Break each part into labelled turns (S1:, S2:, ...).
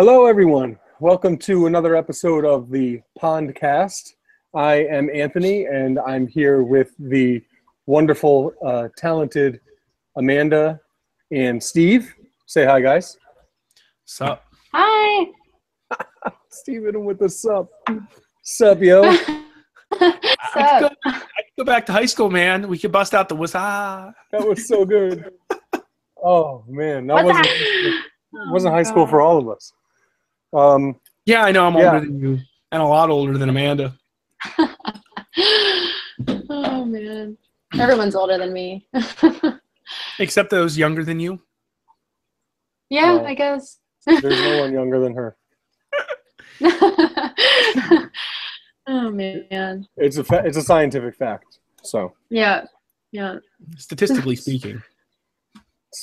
S1: Hello, everyone. Welcome to another episode of the Pondcast. I am Anthony, and I'm here with the wonderful, uh, talented Amanda and Steve. Say hi, guys.
S2: Sup?
S3: Hi.
S1: Steven with the sup. Sup, yo.
S2: I could,
S3: Sup?
S2: go, I could go back to high school, man. We could bust out the was ah.
S1: That was so good. Oh man, that wasn't wasn't high school for all of us. Um,
S2: Yeah, I know I'm
S1: Yeah.
S2: older than you and a lot older than Amanda.
S3: oh man. Everyone's older than me.
S2: Except those younger than you.
S3: yeah,
S1: Well,
S3: I guess.
S1: there's no one younger than her.
S3: oh man.
S1: It's a fa- it's a scientific fact. So
S3: Yeah. Yeah.
S2: Statistically speaking.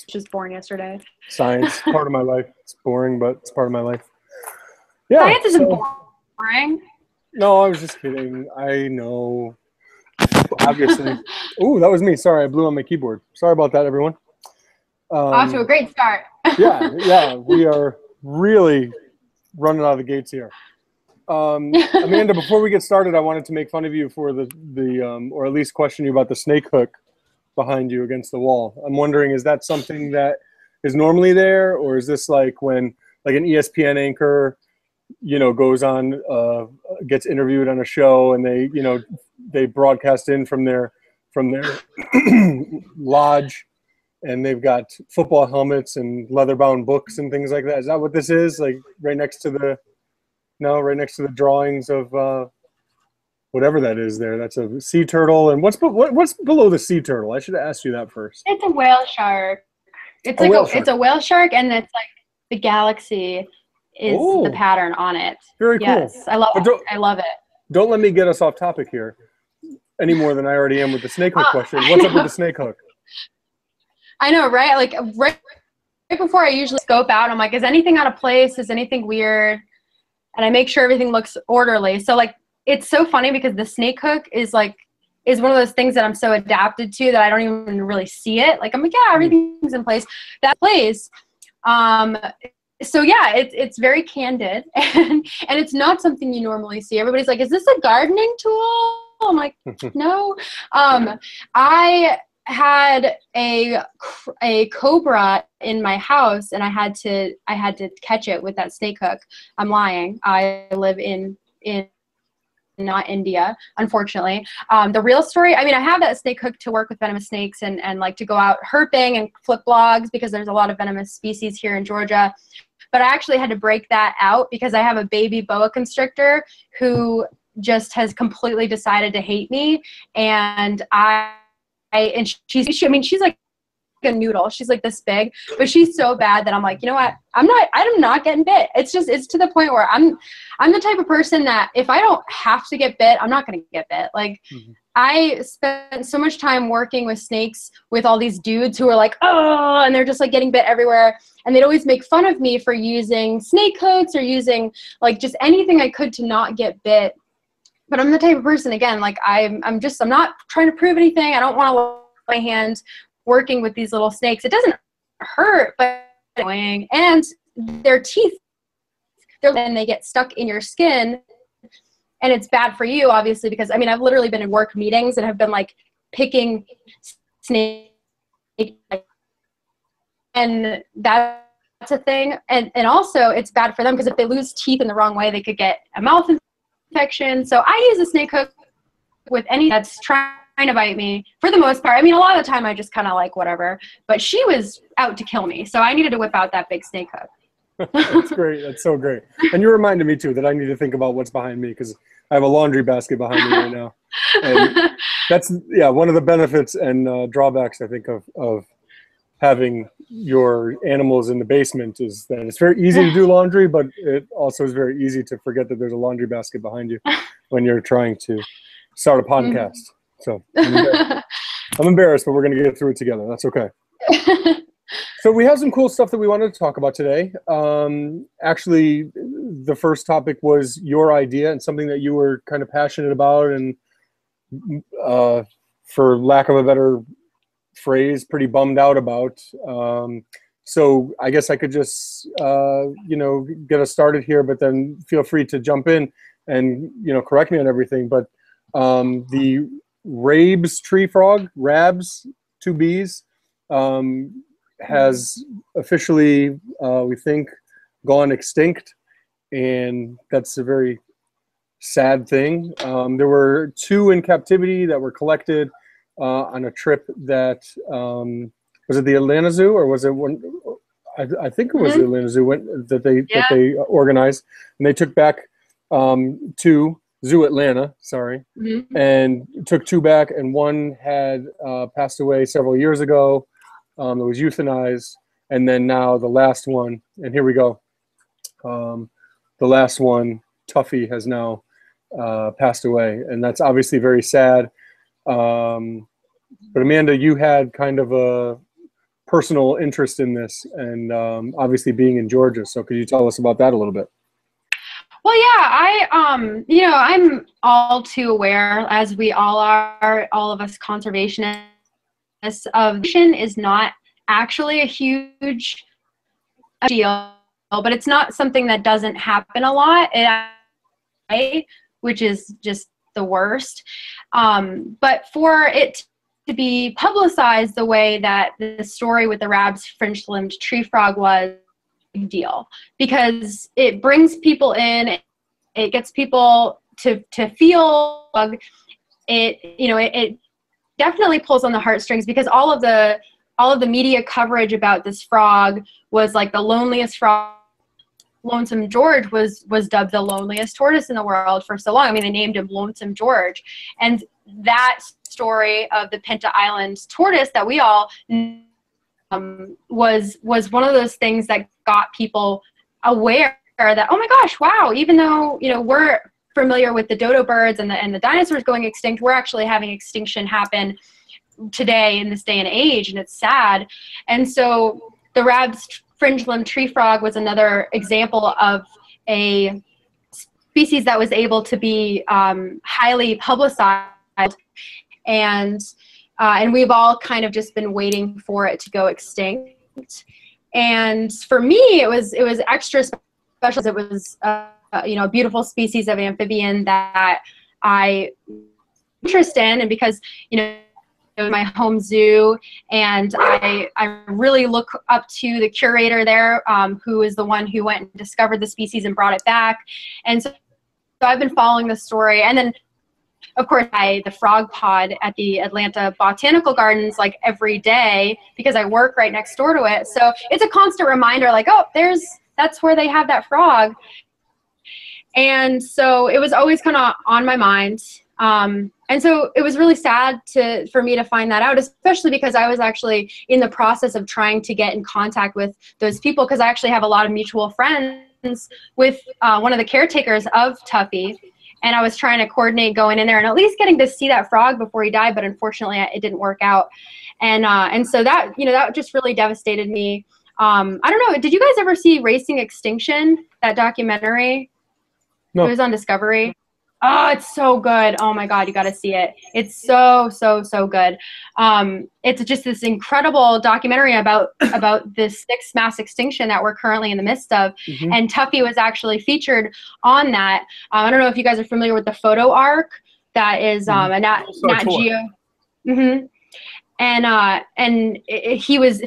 S3: Just born yesterday.
S1: science part of my life. It's boring, but it's part of my life. Yeah.
S3: Science isn't
S1: so-
S3: boring.
S1: No, I was just kidding. I know. Obviously. Ooh, that was me. Sorry, I blew on my keyboard. Sorry about that, everyone. Um,
S3: Off to a great start.
S1: yeah, yeah, we are really running out of the gates here. Um, Amanda, before we get started, I wanted to make fun of you for the the um, or at least question you about the snake hook behind you against the wall. I'm wondering, is that something that is normally there, or is this like when like an ESPN anchor, you know, goes on, uh, gets interviewed on a show, and they, you know, they broadcast in from their from their lodge and they've got football helmets and leather bound books and things like that. Is that what this is? Like right next to the no, right next to the drawings of uh, whatever that is there. That's a sea turtle. And what's what, what's below the sea turtle? I should have asked you that first.
S3: It's a whale shark. It's
S1: A
S3: like a,
S1: shark.
S3: it's a whale shark and it's like the galaxy is
S1: Oh.
S3: the pattern on it.
S1: Very cool.
S3: Yes. I love it.
S1: don't-
S3: I love it.
S1: Don't let me get us off topic here any more than I already am with the snake hook
S3: Uh,
S1: question. What's up with the snake hook?
S3: I know, right? Like right, right before I usually scope out, I'm like, is anything out of place? Is anything weird? And I make sure everything looks orderly. So like, it's so funny because the snake hook is like is one of those things that I'm so adapted to that I don't even really see it. Like I'm like, yeah, everything's in place. That place. Um, so yeah, it's it's very candid and and it's not something you normally see. Everybody's like, is this a gardening tool? I'm like, no. Um, I had a a cobra in my house and I had to I had to catch it with that snake hook. I'm lying. I live in in not India, unfortunately. Um, the real story, I mean, I have that snake hook to work with venomous snakes and, and like to go out herping and flip logs because there's a lot of venomous species here in Georgia. But I actually had to break that out because I have a baby boa constrictor who just has completely decided to hate me. And I, I and she's, she, I mean, she's like a noodle. She's like this big, but she's so bad that I'm like, you know what? I'm not, I'm not getting bit. It's just, it's to the point where I'm, I'm the type of person that if I don't have to get bit, I'm not going to get bit. Like,
S1: Mhm.
S3: I spent so much time working with snakes with all these dudes who are like, oh, and they're just like getting bit everywhere. And they'd always make fun of me for using snake hooks or using like just anything I could to not get bit. But I'm the type of person, again, like I'm, I'm just, I'm not trying to prove anything. I don't want to my hand working with these little snakes. It doesn't hurt, but annoying. And their teeth, they're then they get stuck in your skin and it's bad for you obviously because i mean i've literally been in work meetings and have been like picking snake and that's a thing and and also it's bad for them because if they lose teeth in the wrong way they could get a mouth infection so i use a snake hook with any that's trying to bite me for the most part i mean a lot of the time i just kind of like whatever but she was out to kill me so i needed to whip out that big snake hook
S1: That's great. That's so great. And you reminded me too that I need to think about what's behind me because I have a laundry basket behind me right now. And that's yeah one of the benefits and uh, drawbacks I think of of having your animals in the basement is that it's very easy to do laundry, but it also is very easy to forget that there's a laundry basket behind you when you're trying to start a podcast. So I'm embarrassed, I'm embarrassed, but we're gonna get through it together. That's okay. So we have some cool stuff that we wanted to talk about today. Um, actually, the first topic was your idea and something that you were kind of passionate about, and uh, for lack of a better phrase, pretty bummed out about. Um, so I guess I could just, uh, you know, get us started here, but then feel free to jump in and, you know, correct me on everything. But um, the Rabb's tree frog, Rabbs, two Bs, um, has officially, uh, we think, gone extinct. And that's a very sad thing. Um, there were two in captivity that were collected uh, on a trip that um, was it the Atlanta Zoo or was it one? I, I think it was
S3: Mhm.
S1: the Atlanta Zoo went, that they
S3: Yeah.
S1: that they organized, and they took back um, two Zoo Atlanta. Sorry,
S3: Mhm.
S1: and took two back, and one had uh, passed away several years ago. Um, it was euthanized, and then now the last one, and here we go. Um, the last one, Tuffy, has now uh, passed away, and that's obviously very sad. Um, but Amanda, you had kind of a personal interest in this, and um, obviously being in Georgia. So could you tell us about that a little bit?
S3: Well, yeah, I, um, you know, I'm all too aware, as we all are, all of us conservationists, of is not actually a huge deal, but it's not something that doesn't happen a lot, it, which is just the worst. Um, but for it to be publicized the way that the story with the Rabb's fringe-limbed tree frog was, deal because it brings people in it gets people to to feel it you know it, it definitely pulls on the heartstrings because all of the all of the media coverage about this frog was like the loneliest frog. Lonesome george was was dubbed the loneliest tortoise in the world for so long. I mean they named him lonesome george. And that story of the pinta island tortoise that we all um, was was one of those things that got people aware that oh my gosh wow even though you know we're familiar with the dodo birds and the and the dinosaurs going extinct we're actually having extinction happen today in this day and age and it's sad and so the rabb's fringe limb tree frog was another example of a species that was able to be um, highly publicized and uh, and we've all kind of just been waiting for it to go extinct. And for me, it was it was extra special. It was uh, you know a beautiful species of amphibian that I interest in, and because you know my home zoo and I, I really look up to the curator there um, who is the one who went and discovered the species and brought it back. And so, so i've been following the story. And then of course I the frog pod at the Atlanta Botanical Gardens like every day because I work right next door to it. So it's a constant reminder like, oh, there's that's where they have that frog. And so it was always kind of on my mind. Um, and so it was really sad to for me to find that out, especially because I was actually in the process of trying to get in contact with those people because I actually have a lot of mutual friends with uh, one of the caretakers of Tuffy and I was trying to coordinate going in there and at least getting to see that frog before he died, but unfortunately it didn't work out. And uh, and so that you know that just really devastated me. Um, I don't know. Did you guys ever see Racing Extinction? That documentary.
S1: No.
S3: It was on Discovery. Oh, it's so good. Oh my God, you got to see it. It's so, so, so good. Um, it's just this incredible documentary about about this sixth mass extinction that we're currently in the midst of.
S1: Mhm.
S3: And Tuffy was actually featured on that. Um, I don't know if you guys are familiar with the photo ark. That is um, a Nat,
S2: a
S3: Nat
S2: tour.
S3: Geo. hmm And uh, and it- he was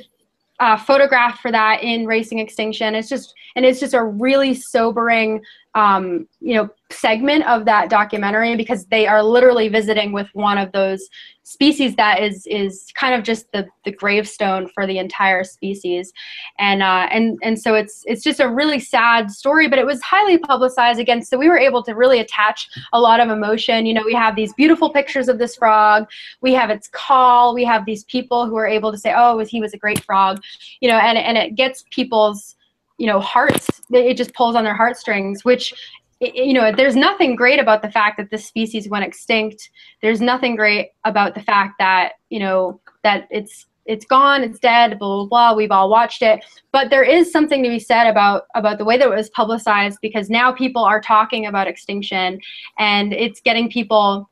S3: uh, photographed for that in Racing Extinction. It's just and it's just a really sobering um, you know segment of that documentary because they are literally visiting with one of those species that is is kind of just the the gravestone for the entire species. And uh, and and so it's it's just a really sad story but it was highly publicized again so we were able to really attach a lot of emotion. You know we have these beautiful pictures of this frog. We have its call. We have these people who are able to say oh he was a great frog. You know and, and it gets people's you know hearts it just pulls on their heartstrings which you know there's nothing great about the fact that this species went extinct. There's nothing great about the fact that you know that it's it's gone it's dead blah blah blah we've all watched it. But there is something to be said about about the way that it was publicized because now people are talking about extinction and it's getting people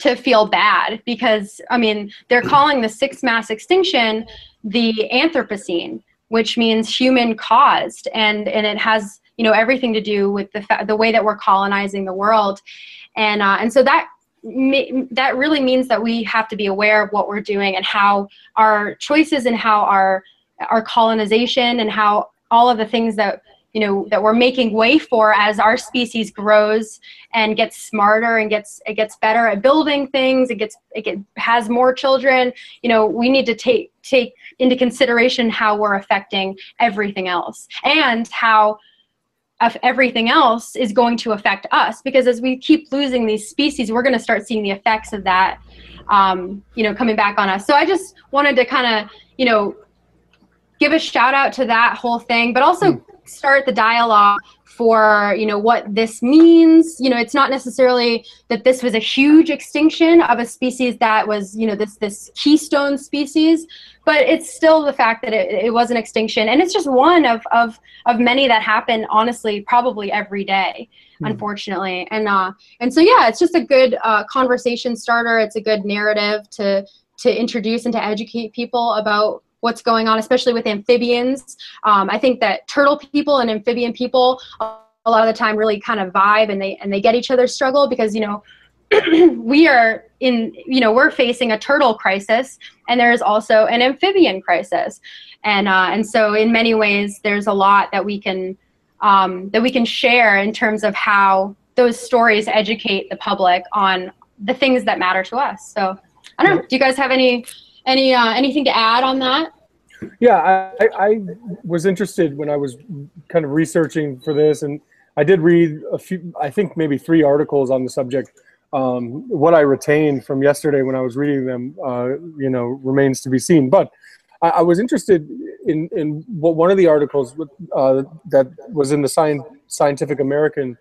S3: to feel bad because i mean they're calling the sixth mass extinction the anthropocene which means human caused, and and it has you know everything to do with the fa- the way that we're colonizing the world, and uh, and so that that really means that we have to be aware of what we're doing and how our choices and how our our colonization and how all of the things that you know that we're making way for as our species grows and gets smarter and gets it gets better at building things it gets it get, has more children you know we need to take take into consideration how we're affecting everything else and how if everything else is going to affect us because as we keep losing these species we're going to start seeing the effects of that um, you know coming back on us so i just wanted to kind of you know give a shout out to that whole thing but also mm. Start the dialogue for you know what this means. You know it's not necessarily that this was a huge extinction of a species that was you know this this keystone species but it's still the fact that it, it was an extinction. And it's just one of of of many that happen honestly probably every day mm-hmm. unfortunately. And uh and so yeah it's just a good uh, conversation starter. It's a good narrative to to introduce and to educate people about what's going on, especially with amphibians. Um, I think that turtle people and amphibian people a lot of the time really kind of vibe and they and they get each other's struggle because you know we are in you know we're facing a turtle crisis and there's also an amphibian crisis. And uh, and so in many ways there's a lot that we can um, that we can share in terms of how those stories educate the public on the things that matter to us. So i don't know. Do you guys have any any uh, anything to add on that?
S1: Yeah, I, I was interested when I was kind of researching for this, and I did read a few, I think maybe three articles on the subject. Um, what I retained from yesterday when I was reading them, uh, you know, remains to be seen. But I, I, was interested in, in what one of the articles uh, that was in the Scientific American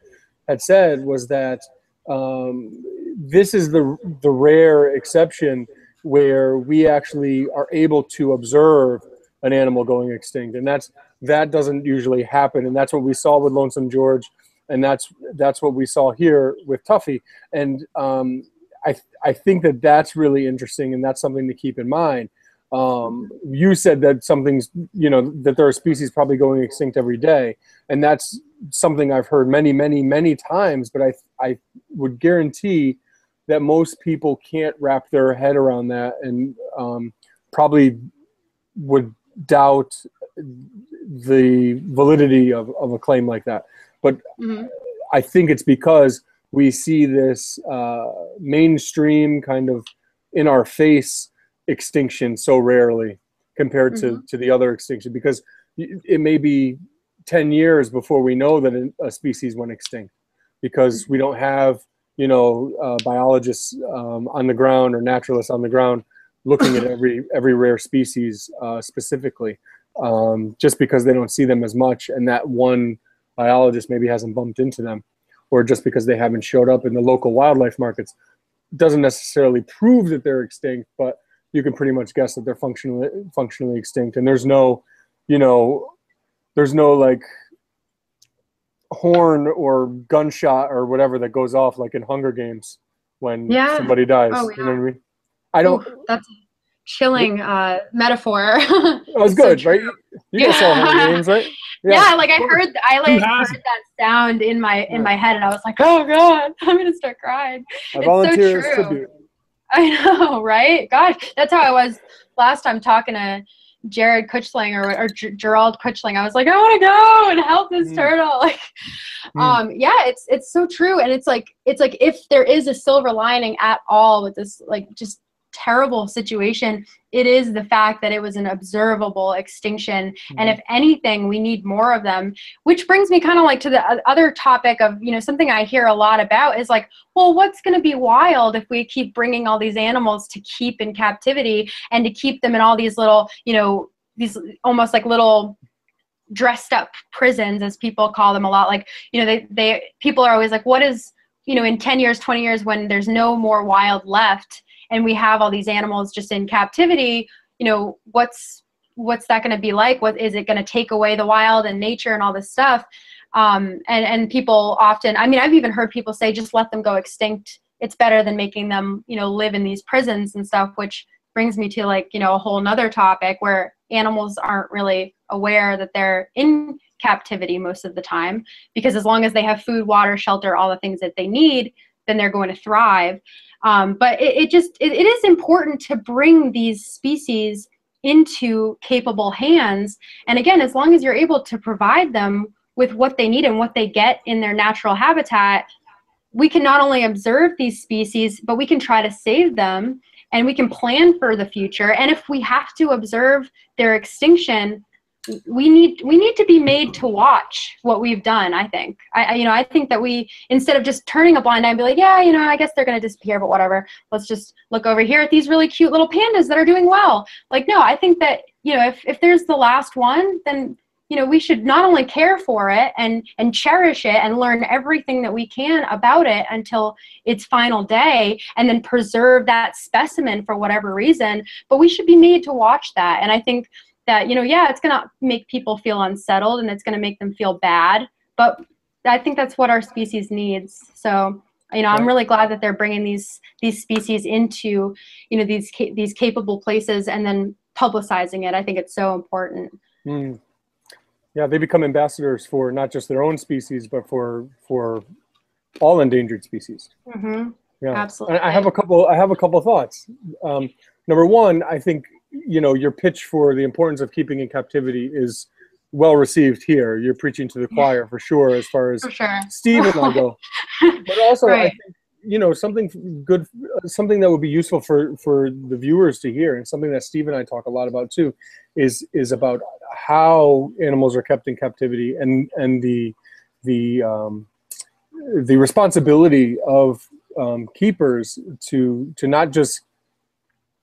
S1: had said was that um, this is the the rare exception where we actually are able to observe an animal going extinct. And that's that doesn't usually happen. And that's what we saw with lonesome george. And that's that's what we saw here with tuffy. And um, I, I think that that's really interesting and that's something to keep in mind. Um, you said that something's you know that there are species probably going extinct every day. And that's something i've heard many many many times. But i i would guarantee that most people can't wrap their head around that and um, probably would doubt the validity of, of a claim like that. But mm-hmm. I think it's because we see this uh, mainstream kind of in our face extinction so rarely compared mm-hmm. to, to the other extinction because it may be 10 years before we know that a species went extinct because we don't have you know, uh, biologists um, on the ground or naturalists on the ground looking at every every rare species uh, specifically, um, just because they don't see them as much, and that one biologist maybe hasn't bumped into them, or just because they haven't showed up in the local wildlife markets, doesn't necessarily prove that they're extinct, but you can pretty much guess that they're functionally functionally extinct, and there's no, you know, there's no like horn or gunshot or whatever that goes off like in Hunger Games when yeah. somebody dies. Oh, yeah. You know what I mean? I don't.
S3: Ooh, that's chilling uh, metaphor.
S1: that was good, so right? You yeah. saw Hunger Games, right?
S3: Yeah. yeah, like I heard, I like heard that sound in my in my head, and I was like, "Oh God, I'm gonna start crying." I
S1: volunteer so true.
S3: I know, right? Gosh, that's how I was last time talking to Jared Kuchling or, or G- Gerald Kuchling. I was like, I want to go and help this mm. turtle. Like, mm. um, yeah, it's it's so true, and it's like it's like if there is a silver lining at all with this, like just terrible situation it is the fact that it was an observable extinction mm-hmm. and if anything we need more of them which brings me kind of like to the other topic of you know something i hear a lot about is like well what's going to be wild if we keep bringing all these animals to keep in captivity and to keep them in all these little you know these almost like little dressed up prisons as people call them a lot like you know they they people are always like what is you know in 10 years 20 years when there's no more wild left and we have all these animals just in captivity you know what's what's that going to be like? What is it going to take away the wild and nature and all this stuff? Um, and and people often i mean i've even heard people say just let them go extinct. It's better than making them you know live in these prisons and stuff which brings me to like you know a whole nother topic where animals aren't really aware that they're in captivity most of the time because as long as they have food, water, shelter, all the things that they need, then they're going to thrive. Um, but it, it just it, it is important to bring these species into capable hands. And again, as long as you're able to provide them with what they need and what they get in their natural habitat, we can not only observe these species, but we can try to save them and we can plan for the future. And if we have to observe their extinction, we need we need to be made to watch what we've done i think. I, you know i think that we instead of just turning a blind eye and be like yeah you know i guess they're to disappear but whatever. Let's just look over here at these really cute little pandas that are doing well. Like no i think that you know if, if there's the last one then you know we should not only care for it and and cherish it and learn everything that we can about it until its final day and then preserve that specimen for whatever reason but we should be made to watch that. And i think that you know yeah it's going to make people feel unsettled and it's going to make them feel bad but i think that's what our species needs so you know i'm really glad that they're bringing these these species into you know these these capable places and then publicizing it i think it's so important
S1: mm yeah, they become ambassadors for not just their own species, but for for all endangered species.
S3: Mm-hmm.
S1: Yeah,
S3: absolutely.
S1: And I have a couple. I have a couple thoughts. Um, number one, I think you know your pitch for the importance of keeping in captivity is well received here. You're preaching to the choir for sure, as far as
S3: sure.
S1: Steve and I go. But also, right. I think you know something good, something that would be useful for for the viewers to hear, and something that Steve and I talk a lot about too, is is about how animals are kept in captivity and and the the um, the responsibility of um, keepers to to not just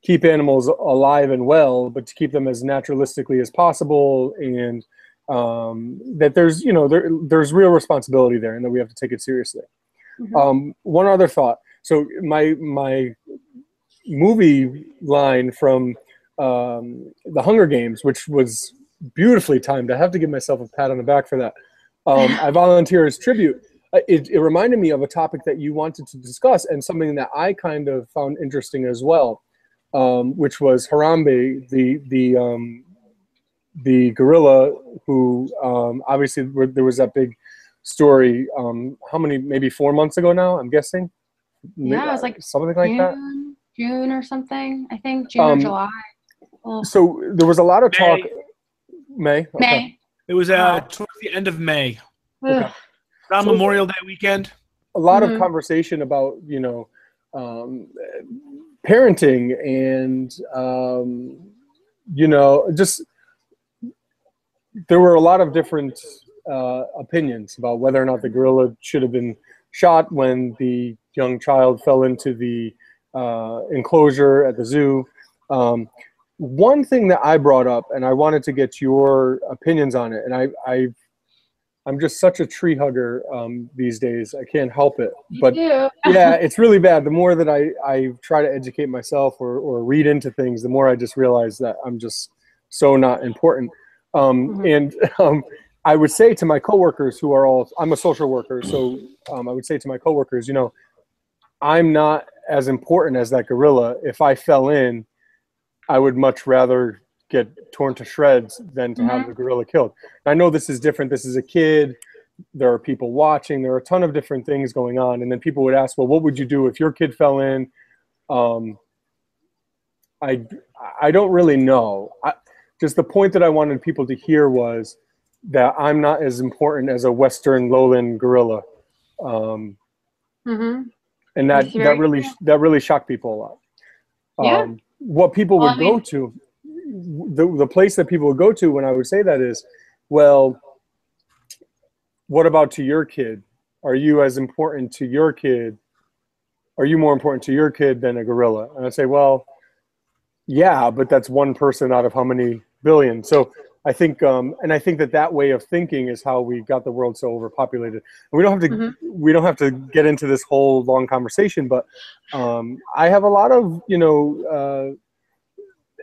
S1: keep animals alive and well, but to keep them as naturalistically as possible, and um, that there's you know there, there's real responsibility there, and that we have to take it seriously. Mm-hmm. Um, one other thought. So my my movie line from um, the Hunger Games, which was beautifully timed. I have to give myself a pat on the back for that. Um, I volunteer as tribute. Uh, it, it, reminded me of a topic that you wanted to discuss and something that I kind of found interesting as well, um, which was Harambe, the the um, the gorilla who um, obviously there was that big story. Um, how many? Maybe four months ago now. I'm guessing.
S3: Yeah, it was like
S1: something like that.
S3: June or something. I think June or um, July.
S1: Well, so there was a lot of talk. May. May. Okay.
S3: May.
S2: It was uh, towards the end of May. Okay. Around so, Memorial Day weekend.
S1: A lot mm-hmm. of conversation about you know um, parenting and um, you know just there were a lot of different uh, opinions about whether or not the gorilla should have been shot when the young child fell into the uh, enclosure at the zoo. Um, one thing that I brought up, and I wanted to get your opinions on it, and I, I I'm just such a tree hugger um, these days. I can't help it. But yeah, it's really bad. The more that I, I try to educate myself or, or read into things, the more I just realize that I'm just so not important. Um, mm-hmm. And um, I would say to my coworkers who are all, I'm a social worker, so um, I would say to my coworkers, you know, I'm not as important as that gorilla. If I fell in, I would much rather get torn to shreds than to mm-hmm. have the gorilla killed. I know this is different. This is a kid. There are people watching. There are a ton of different things going on. And then people would ask, well, what would you do if your kid fell in? Um, I, I don't really know. I, just the point that I wanted people to hear was that I'm not as important as a Western lowland gorilla. Um,
S3: mm-hmm.
S1: And that, that really, that really shocked people a lot.
S3: Yeah. Um,
S1: what people would well, go to, the, the place that people would go to when I would say that is, well, what about to your kid? Are you as important to your kid? Are you more important to your kid than a gorilla? And I say, well, yeah, but that's one person out of how many billion? So I think, um, and I think that that way of thinking is how we got the world so overpopulated. And we don't have to, mm-hmm. we don't have to get into this whole long conversation, but um, I have a lot of, you know,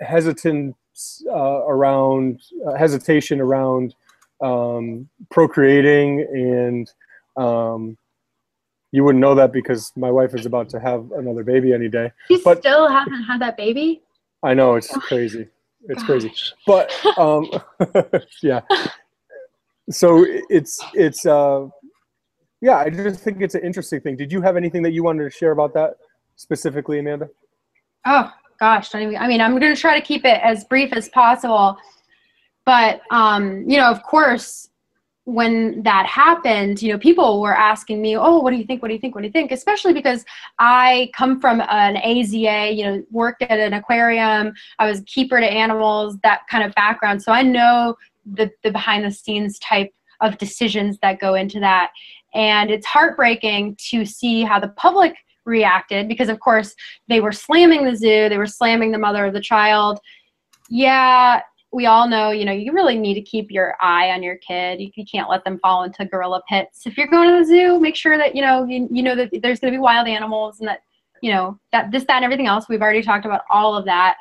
S1: uh, hesitance uh, around uh, hesitation around um, procreating, and um, you wouldn't know that because my wife is about to have another baby any day.
S3: You but still haven't had that baby.
S1: I know it's crazy. It's crazy. But um, yeah. So it's it's uh, yeah. I just think it's an interesting thing. Did you have anything that you wanted to share about that specifically, Amanda?
S3: Oh gosh, don't even, I mean, I'm going to try to keep it as brief as possible. But um, you know, of course, when that happened, you know, people were asking me, "Oh, what do you think? What do you think? What do you think?" Especially because I come from an AZA, you know, worked at an aquarium. I was keeper to animals, that kind of background. So I know the the behind the scenes type of decisions that go into that. And it's heartbreaking to see how the public reacted because of course they were slamming the zoo, they were slamming the mother of the child. Yeah, we all know, you know, you really need to keep your eye on your kid. You, you, can't let them fall into gorilla pits. If you're going to the zoo, make sure that, you know, you, you know that there's going to be wild animals and that, you know, that this, that, and everything else. We've already talked about all of that.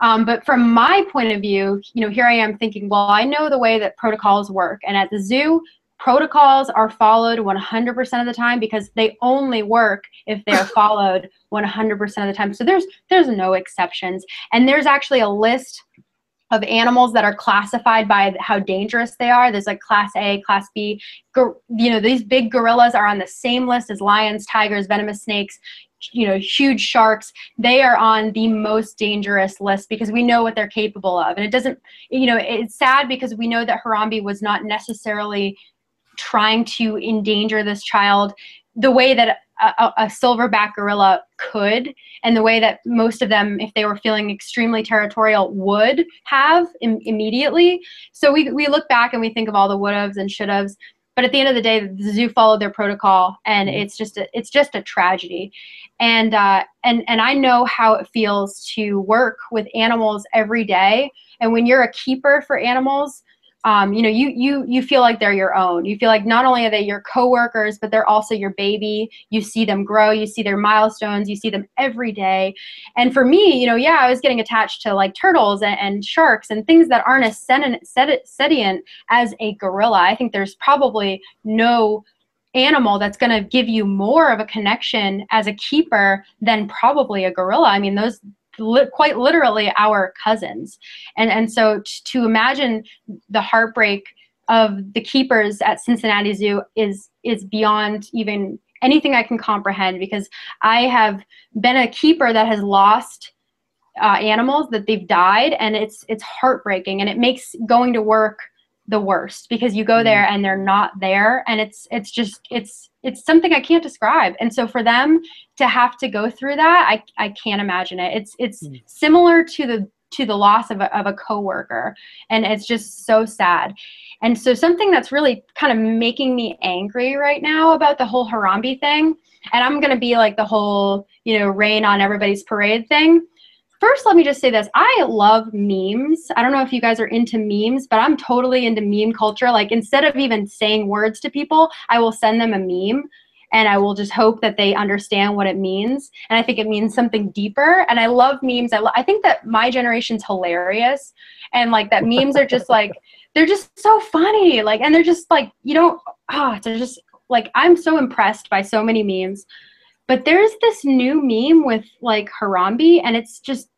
S3: Um, but from my point of view, you know, here I am thinking, well, I know the way that protocols work. And at the zoo, protocols are followed 100% of the time because they only work if they're followed 100% of the time. So there's there's no exceptions. And there's actually a list of animals that are classified by how dangerous they are. There's like class A, class B. you know, these big gorillas are on the same list as lions, tigers, venomous snakes, you know, huge sharks. They are on the most dangerous list because we know what they're capable of. And it doesn't, you know, it's sad because we know that Harambe was not necessarily trying to endanger this child the way that a, a, silverback gorilla could, and the way that most of them, if they were feeling extremely territorial, would have Im- immediately. So we, we look back and we think of all the would haves and should haves. But at the end of the day, the zoo followed their protocol, and mm-hmm. it's just a, it's just a tragedy. And uh, and and I know how it feels to work with animals every day. And when you're a keeper for animals, um, you know, you you you feel like they're your own. You feel like not only are they your coworkers, but they're also your baby. You see them grow, you see their milestones, you see them every day. And for me, you know, yeah, I was getting attached to like turtles and, and sharks and things that aren't as sentient as a gorilla. I think there's probably no animal that's going to give you more of a connection as a keeper than probably a gorilla. I mean, those li- quite literally our cousins. And, and so to imagine the heartbreak of the keepers at Cincinnati Zoo is, is beyond even anything I can comprehend because I have been a keeper that has lost uh, animals that they've died and it's it's heartbreaking and it makes going to work the worst because you go there mm-hmm. and they're not there and it's it's just it's it's something I can't describe. And so for them to have to go through that, I I can't imagine it. It's it's mm. similar to the to the loss of a, of a coworker and it's just so sad. And so something that's really kind of making me angry right now about the whole Harambe thing and I'm going to be like the whole, you know, rain on everybody's parade thing First, let me just say this. I love memes. I don't know if you guys are into memes, but I'm totally into meme culture. Like instead of even saying words to people, I will send them a meme and I will just hope that they understand what it means. And I think it means something deeper. And I love memes. I, lo- I think that my generation's hilarious. And like that memes are just like, they're just so funny. Like, and they're just like, you don't, ah, oh, they're just like, I'm so impressed by so many memes. But there's this new meme with like Harambe, and it's just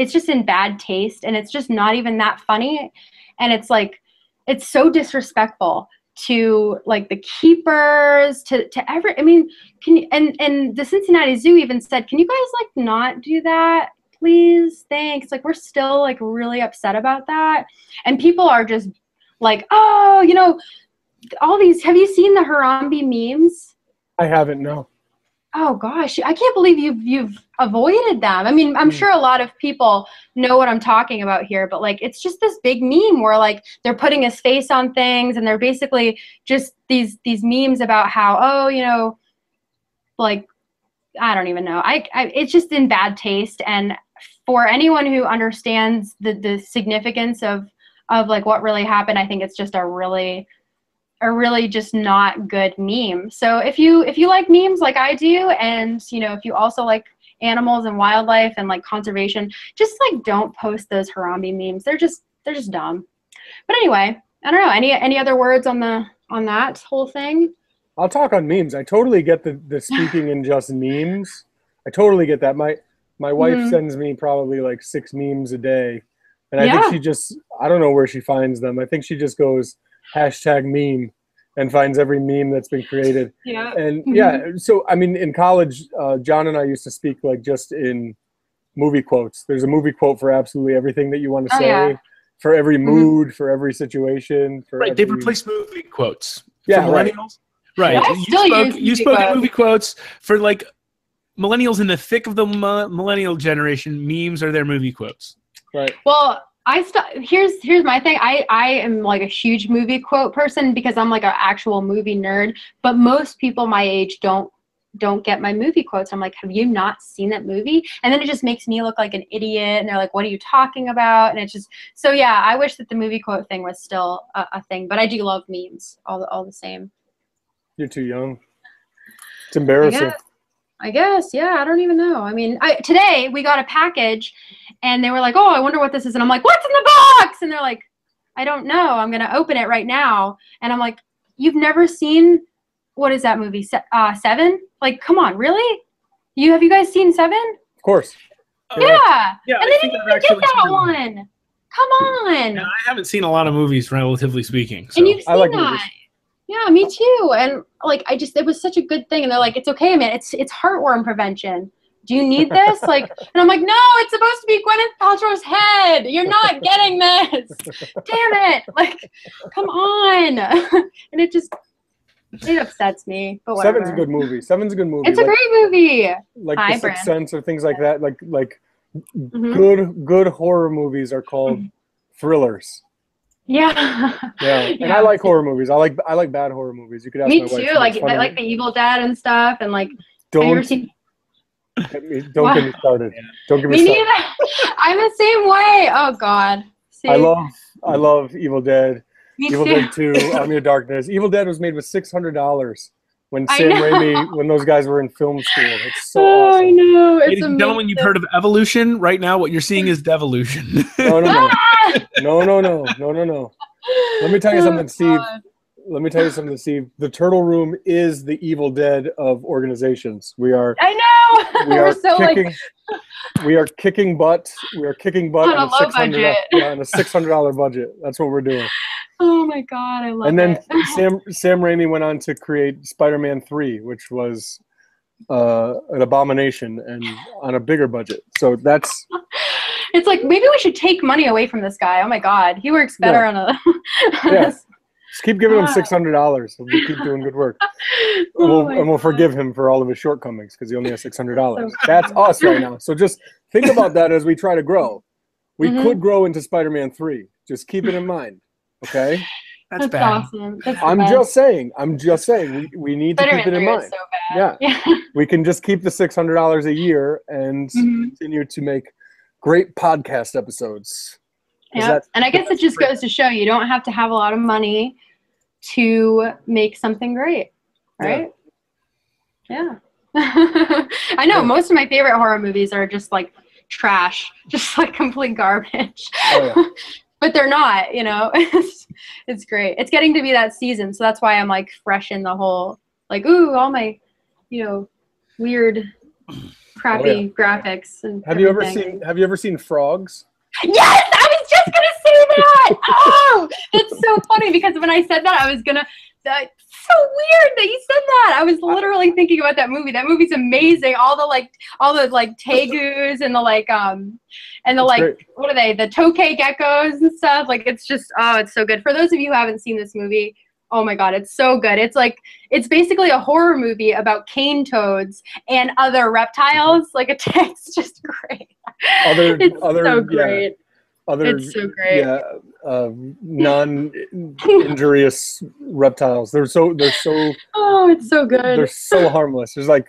S3: it's just in bad taste and it's just not even that funny. And it's like it's so disrespectful to like the keepers to to every i mean can you and and the cincinnati zoo even said can you guys like not do that please? Thanks. Like we're still like really upset about that. And people are just like oh you know all these have you seen the harambe memes?
S1: I haven't no
S3: Oh gosh, I can't believe you've you've avoided them. I mean, I'm mm. sure a lot of people know what I'm talking about here, but like it's just this big meme where like they're putting his face on things and they're basically just these these memes about how oh, you know, like I don't even know. I, I it's just in bad taste and for anyone who understands the the significance of of like what really happened, I think it's just a really a really just not good meme. So if you if you like memes like I do, and you know if you also like animals and wildlife and like conservation, just like don't post those Harambe memes. They're just they're just dumb. But anyway, I don't know. Any any other words on the on that whole thing?
S1: I'll talk on memes. I totally get the the speaking in just memes. I totally get that. My my wife mm-hmm. sends me probably like six memes a day and I
S3: Yeah.
S1: think she just I don't know where she finds them. I think she just goes hashtag meme and finds every meme that's been created.
S3: Yeah.
S1: And
S3: Mhm.
S1: yeah, so I mean, in college, uh, John and I used to speak like just in movie quotes. There's a movie quote for absolutely everything that you want to
S3: Oh,
S1: say,
S3: yeah.
S1: for every
S3: Mhm.
S1: mood, for every situation. For
S2: Right,
S1: every,
S2: they've replaced movie quotes.
S1: Yeah,
S2: for millennials. Right.
S3: I
S2: You
S3: still
S2: spoke,
S3: use
S2: you
S3: movie
S2: spoke in
S3: quotes.
S2: movie quotes for like millennials in the thick of the millennial generation. Memes are their movie quotes.
S1: Right.
S3: Well, I st- here's here's my thing. I I am like a huge movie quote person because I'm like an actual movie nerd. But most people my age don't don't get my movie quotes. I'm like, have you not seen that movie? And then it just makes me look like an idiot. And they're like, what are you talking about? And it's just so yeah. I wish that the movie quote thing was still a, a thing. But I do love memes all the, all the same.
S1: You're too young. It's embarrassing.
S3: Guess. I guess, yeah. I don't even know. I mean, I, today we got a package, and they were like, "Oh, I wonder what this is," and I'm like, "What's in the box?" And they're like, "I don't know. I'm gonna open it right now." And I'm like, "You've never seen what is that movie? Se- uh, Seven? Like, come on, really? You have you guys seen Seven?
S1: Of course.
S2: Uh,
S3: yeah.
S2: yeah,
S3: and
S2: I
S3: they
S2: think
S3: didn't even get that
S2: seen them.
S3: one. Come on.
S2: Yeah, I haven't seen a lot of movies, relatively speaking. So.
S3: And you've
S1: I
S3: seen
S1: like
S3: that.
S1: movies.
S3: Yeah, me too. And like I just it was such a good thing. And they're like, it's okay, man. It's it's heartworm prevention. Do you need this? Like and I'm like, no, it's supposed to be Gwyneth Paltrow's head. You're not getting this. Damn it. Like, come on. and it just it upsets me. But whatever.
S1: Seven's a good movie. Seven's a good movie.
S3: It's a great movie.
S1: like
S3: Hi,
S1: The Sixth Sense or things like that. Like like
S3: Mhm.
S1: good good horror movies are called thrillers.
S3: Yeah.
S1: Yeah, and
S3: Yeah.
S1: I like horror movies. I like I like bad horror movies. You could ask
S3: Me
S1: my
S3: too.
S1: She
S3: Like
S1: makes fun of
S3: like the Evil Dead and stuff. And like have you ever
S1: don't
S3: seen
S1: get me, don't get me started. Don't get me,
S3: Me
S1: started.
S3: neither. I'm the same way. Oh God. See,
S1: I love I love Evil Dead.
S3: me
S1: Evil
S3: too.
S1: Dead Two, Army of Darkness. Evil Dead was made with six hundred dollars when Sam. Raimi when those guys were in film school. It's so
S3: oh, I know. It's
S2: Ladies and gentlemen, you've heard of evolution. Right now, what you're seeing is devolution.
S1: No, no, no,
S3: Ah!
S1: no, no, no, no, no, no. Let me tell you something,
S3: Oh,
S1: Steve.
S3: God.
S1: Let me tell you something, Steve. The Turtle Room is the Evil Dead of organizations. We are
S3: I know.
S1: we
S3: We're
S1: are
S3: so like
S1: we are kicking butt. We are kicking butt
S3: On a
S1: on a
S3: low
S1: six hundred
S3: budget.
S1: yeah, on a six hundred dollar budget. That's what we're doing.
S3: Oh my God, I love it.
S1: and then
S3: it.
S1: Sam Sam Raimi went on to create Spider-Man Three, which was uh, an abomination and on a bigger budget. So that's
S3: It's like maybe we should take money away from this guy. Oh my God, he works better on a.
S1: Yeah. just keep giving him
S3: Ah.
S1: six hundred dollars. We'll keep doing good work.
S3: Oh
S1: And we'll, and we'll
S3: God.
S1: forgive him for all of his shortcomings because he only has six hundred dollars.
S3: So
S1: That's us right now. So just think about that as we try to grow. We
S3: Mhm.
S1: could grow into Spider-Man Three. Just keep it in mind. Okay.
S2: That's,
S3: That's
S2: bad.
S3: awesome. That's
S1: I'm
S3: best.
S1: just saying. I'm just saying. We, we need to keep it in mind.
S3: so bad. Yeah.
S1: We can just keep the six hundred dollars a year and
S3: Mhm.
S1: continue to make great podcast episodes. Is
S3: Yep.
S1: that-
S3: and I guess it just goes to show you don't have to have a lot of money to make something great, right? Yeah. I know
S1: Yeah.
S3: most of my favorite horror movies are just like trash, just like complete garbage.
S1: Oh, yeah.
S3: But they're not, you know. it's, it's great. It's getting to be that season, so that's why I'm like fresh in the whole like ooh, all my, you know, weird crappy oh, graphics and
S1: Have you ever seen Have you ever seen Frogs?
S3: Yes, I was just gonna say that. Oh, that's so funny because when I said that, I was gonna. That's so weird that you said that. I was literally thinking about that movie. That movie's amazing. All the like, all the like tegus and the like, um, and the like,
S1: great.
S3: what are they? The tokay geckos and stuff. Like, it's just, oh, it's so good. For those of you who haven't seen this movie, oh my god, it's so good. It's like, it's basically a horror movie about cane toads and other reptiles. Like, it's, just great.
S1: Other-
S3: it's
S1: other-
S3: so
S1: yeah.
S3: great.
S1: Other
S3: It's so great.
S1: yeah, uh, non-injurious reptiles. They're so they're so
S3: Oh, it's so good.
S1: they're so harmless. There's like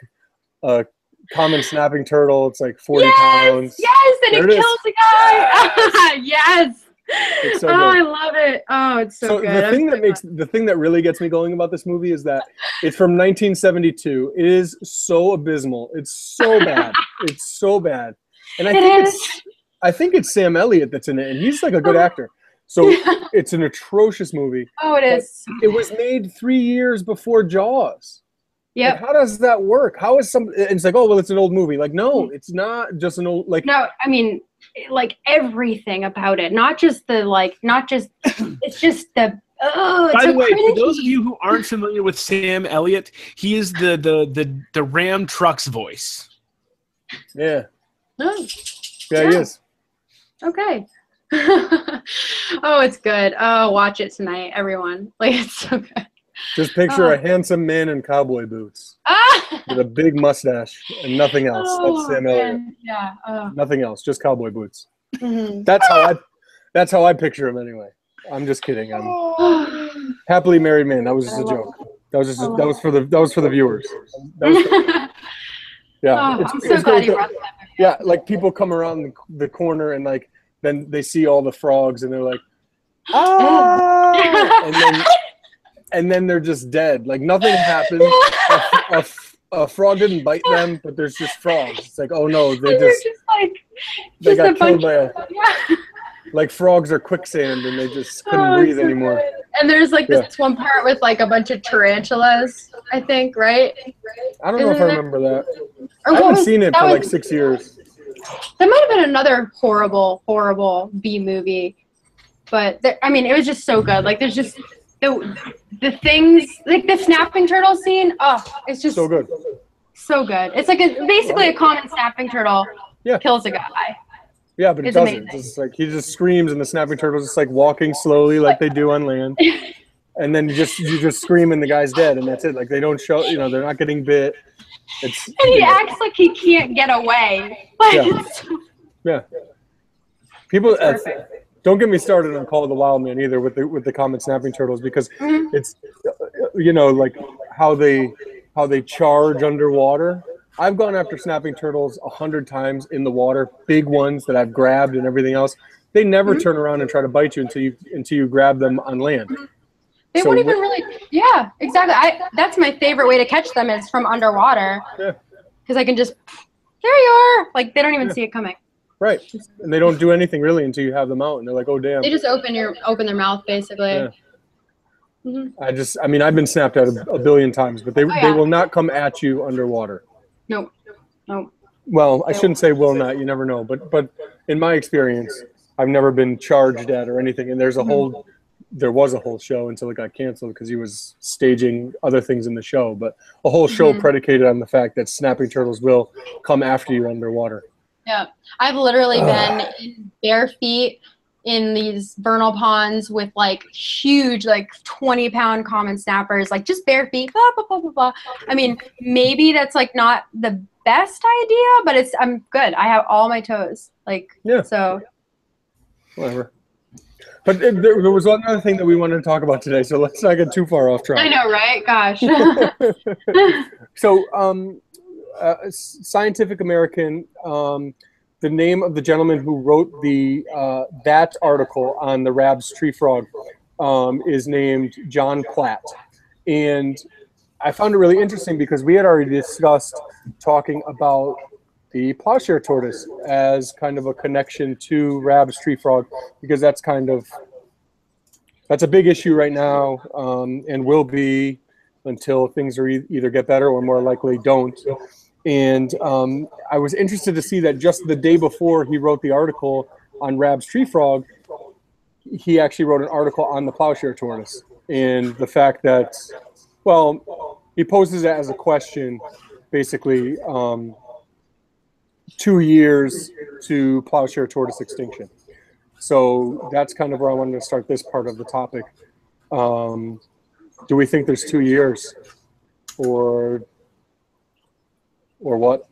S1: a common snapping turtle. It's like 40
S3: yes,
S1: pounds.
S3: yes, and
S1: There
S3: it
S1: it is.
S3: kills the guy. yes.
S1: It's so
S3: oh,
S1: good.
S3: I love it. Oh, it's so,
S1: So,
S3: good.
S1: the
S3: I'm
S1: thing
S3: so
S1: that makes the thing that really gets me going about this movie is that it's from 1972. It is so abysmal. It's so bad. it's so bad. And I
S3: glad.
S1: think
S3: It
S1: it's. I think it's Sam Elliott that's in it, and he's like a good actor. So it's an atrocious movie.
S3: Oh, it is.
S1: It was made three years before Jaws.
S3: Yeah.
S1: Like, how does that work? How is some? and It's like, oh well, it's an old movie. Like, no, mm-hmm. it's not just an old. Like,
S3: No, I mean, like everything about it, not just the like, not just. it's just the. Oh,
S2: By the way, for those of you who aren't familiar with Sam Elliott, he is the the the, the Ram Trucks voice.
S1: yeah,
S3: Oh,
S1: yeah, he is.
S3: okay. oh, it's good. Oh, watch it tonight, everyone. Like it's so good.
S1: Just picture
S3: Oh.
S1: a handsome man in cowboy boots
S3: Ah!
S1: with a big mustache and nothing else.
S3: Oh,
S1: That's Sam Elliott.
S3: Yeah. Oh.
S1: Nothing else, just cowboy boots.
S3: mhm.
S1: That's how I. That's how I picture him anyway. I'm just kidding. I'm
S3: Oh.
S1: happily married man. That was just a joke. That was just
S3: love
S1: that was for the that was for the viewers. For- yeah,
S3: Oh,
S1: it's,
S3: I'm so
S1: it's
S3: glad you brought that
S1: yeah, like people come around the, the corner and like then they see all the frogs and they're like, ah, and then and then they're just dead. Like nothing happened. A, a, a frog didn't bite them, but there's just frogs. It's like, oh no, they just
S3: just like
S1: they
S3: just
S1: got
S3: a
S1: killed by a
S3: yeah.
S1: like frogs are quicksand and they just couldn't
S3: Oh,
S1: breathe
S3: so
S1: anymore.
S3: good. And there's like
S1: Yeah.
S3: this one part with like a bunch of tarantulas, I think, right?
S1: I don't know if I remember that.
S3: Or
S1: I haven't
S3: was-
S1: seen it
S3: that
S1: for
S3: was-
S1: like six years.
S3: That might have been another horrible, horrible B movie, but there, I mean, it was just so good. Like, there's just the the things like the snapping turtle scene. Oh, it's just
S1: So good.
S3: so good. It's like a, basically a common snapping turtle
S1: Yeah.
S3: kills a guy.
S1: Yeah, but it
S3: It's
S1: doesn't.
S3: amazing.
S1: Just like he just screams, and the snapping turtle's just like walking slowly, like they do on land. And then you just you just scream, and the guy's dead, and that's it. Like they don't show, you know, they're not getting bit. It's
S3: And he
S1: you know,
S3: acts like he can't get away. Like,
S1: Yeah. yeah. People, uh, don't get me started on Call of the Wild Man either with the with the common snapping turtles because
S3: Mhm.
S1: it's you know like how they how they charge underwater. I've gone after snapping turtles a hundred times in the water, big ones that I've grabbed and everything else. They never
S3: Mhm.
S1: turn around and try to bite you until you until you grab them on land.
S3: They
S1: So
S3: won't even really. Yeah, exactly. I that's my favorite way to catch them is from underwater.
S1: Yeah.
S3: Because I can just there you are. Like they don't even
S1: Yeah.
S3: see it coming.
S1: Right. And they don't do anything really until you have them out, and they're like, "Oh damn!"
S3: They just open your open their mouth basically.
S1: Yeah.
S3: Mhm.
S1: I just, I mean, I've been snapped at a, a billion times, but they
S3: Oh,
S1: they will not come at you underwater.
S3: Nope. Nope.
S1: Well, I shouldn't say will not. You never know. But but in my experience, I've never been charged at or anything. And there's a whole, there was a whole show until it got canceled because he was staging other things in the show. But a whole show
S3: Mhm.
S1: predicated on the fact that snapping turtles will come after you underwater.
S3: Yeah. I've literally been in bare feet in these vernal ponds with like huge, like 20 pound common snappers, like just bare feet, blah, blah, blah, blah, blah. I mean, maybe that's like not the best idea, but it's, I'm good. I have all my toes. Like,
S1: Yeah.
S3: so
S1: Whatever. But there, there was one other thing that we wanted to talk about today, so let's not get too far off track.
S3: I know, right? Gosh.
S1: so um, uh, scientific american um, the name of the gentleman who wrote the uh, that article on the rabb's tree frog um, is named john platt and i found it really interesting because we had already discussed talking about the plowshare tortoise as kind of a connection to rabb's tree frog because that's kind of that's a big issue right now um, and will be until things are e- either get better or more likely don't. And um, I was interested to see that just the day before he wrote the article on Rabb's tree frog, he actually wrote an article on the plowshare tortoise and the fact that, well, he poses it as a question, basically, um, two years to plowshare tortoise extinction. So that's kind of where I wanted to start this part of the topic. Um, do we think there's two years or or what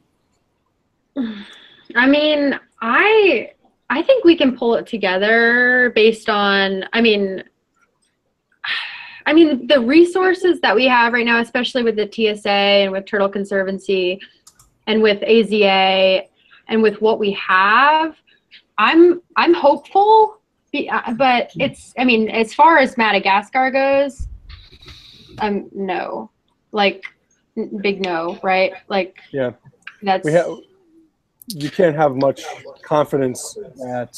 S3: I mean, I I think we can pull it together based on I mean I mean the resources that we have right now, especially with the TSA and with Turtle Conservancy and with AZA and with what we have, I'm I'm hopeful uh, but it's I mean as far as Madagascar goes, um no. Like big no, right? Like
S1: Yeah.
S3: That's
S1: we have you can't have much confidence that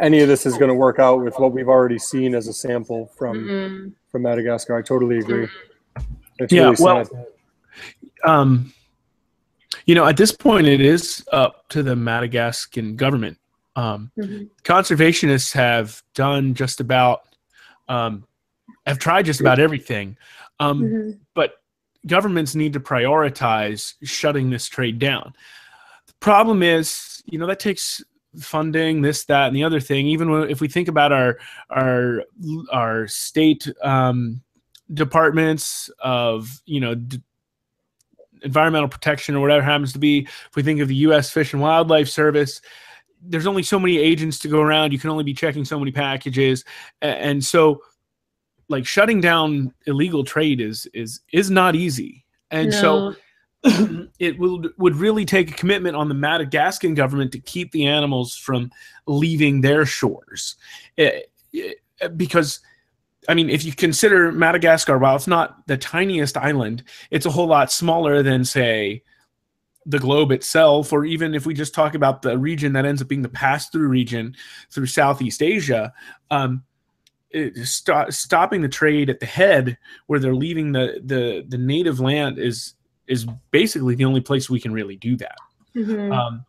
S1: any of this is going to work out with what we've already seen as a sample from
S3: Mm-mm.
S1: from Madagascar. I totally agree. It's
S2: Yeah,
S1: really
S2: well- um, you know, at this point, it is up to the Madagascan government. Um,
S3: Mhm.
S2: conservationists have done just about, um, have tried just about everything, um,
S3: Mhm.
S2: but governments need to prioritize shutting this trade down. The problem is, you know, that takes funding, this, that, and the other thing. Even if we think about our our our state um, departments of, you know. D- environmental protection or whatever it happens to be if we think of the U.S. Fish and Wildlife Service, there's only so many agents to go around. You can only be checking so many packages, and so like shutting down illegal trade is is is not easy. And so it will would really take a commitment on the Madagascan government to keep the animals from leaving their shores, Eh, eh, because. I mean, if you consider Madagascar, while it's not the tiniest island, it's a whole lot smaller than, say, the globe itself, or even if we just talk about the region that ends up being the pass through region through Southeast Asia, um, it, sto- stopping the trade at the head where they're leaving the, the, the native land is is basically the only place we can really do that.
S3: Mhm.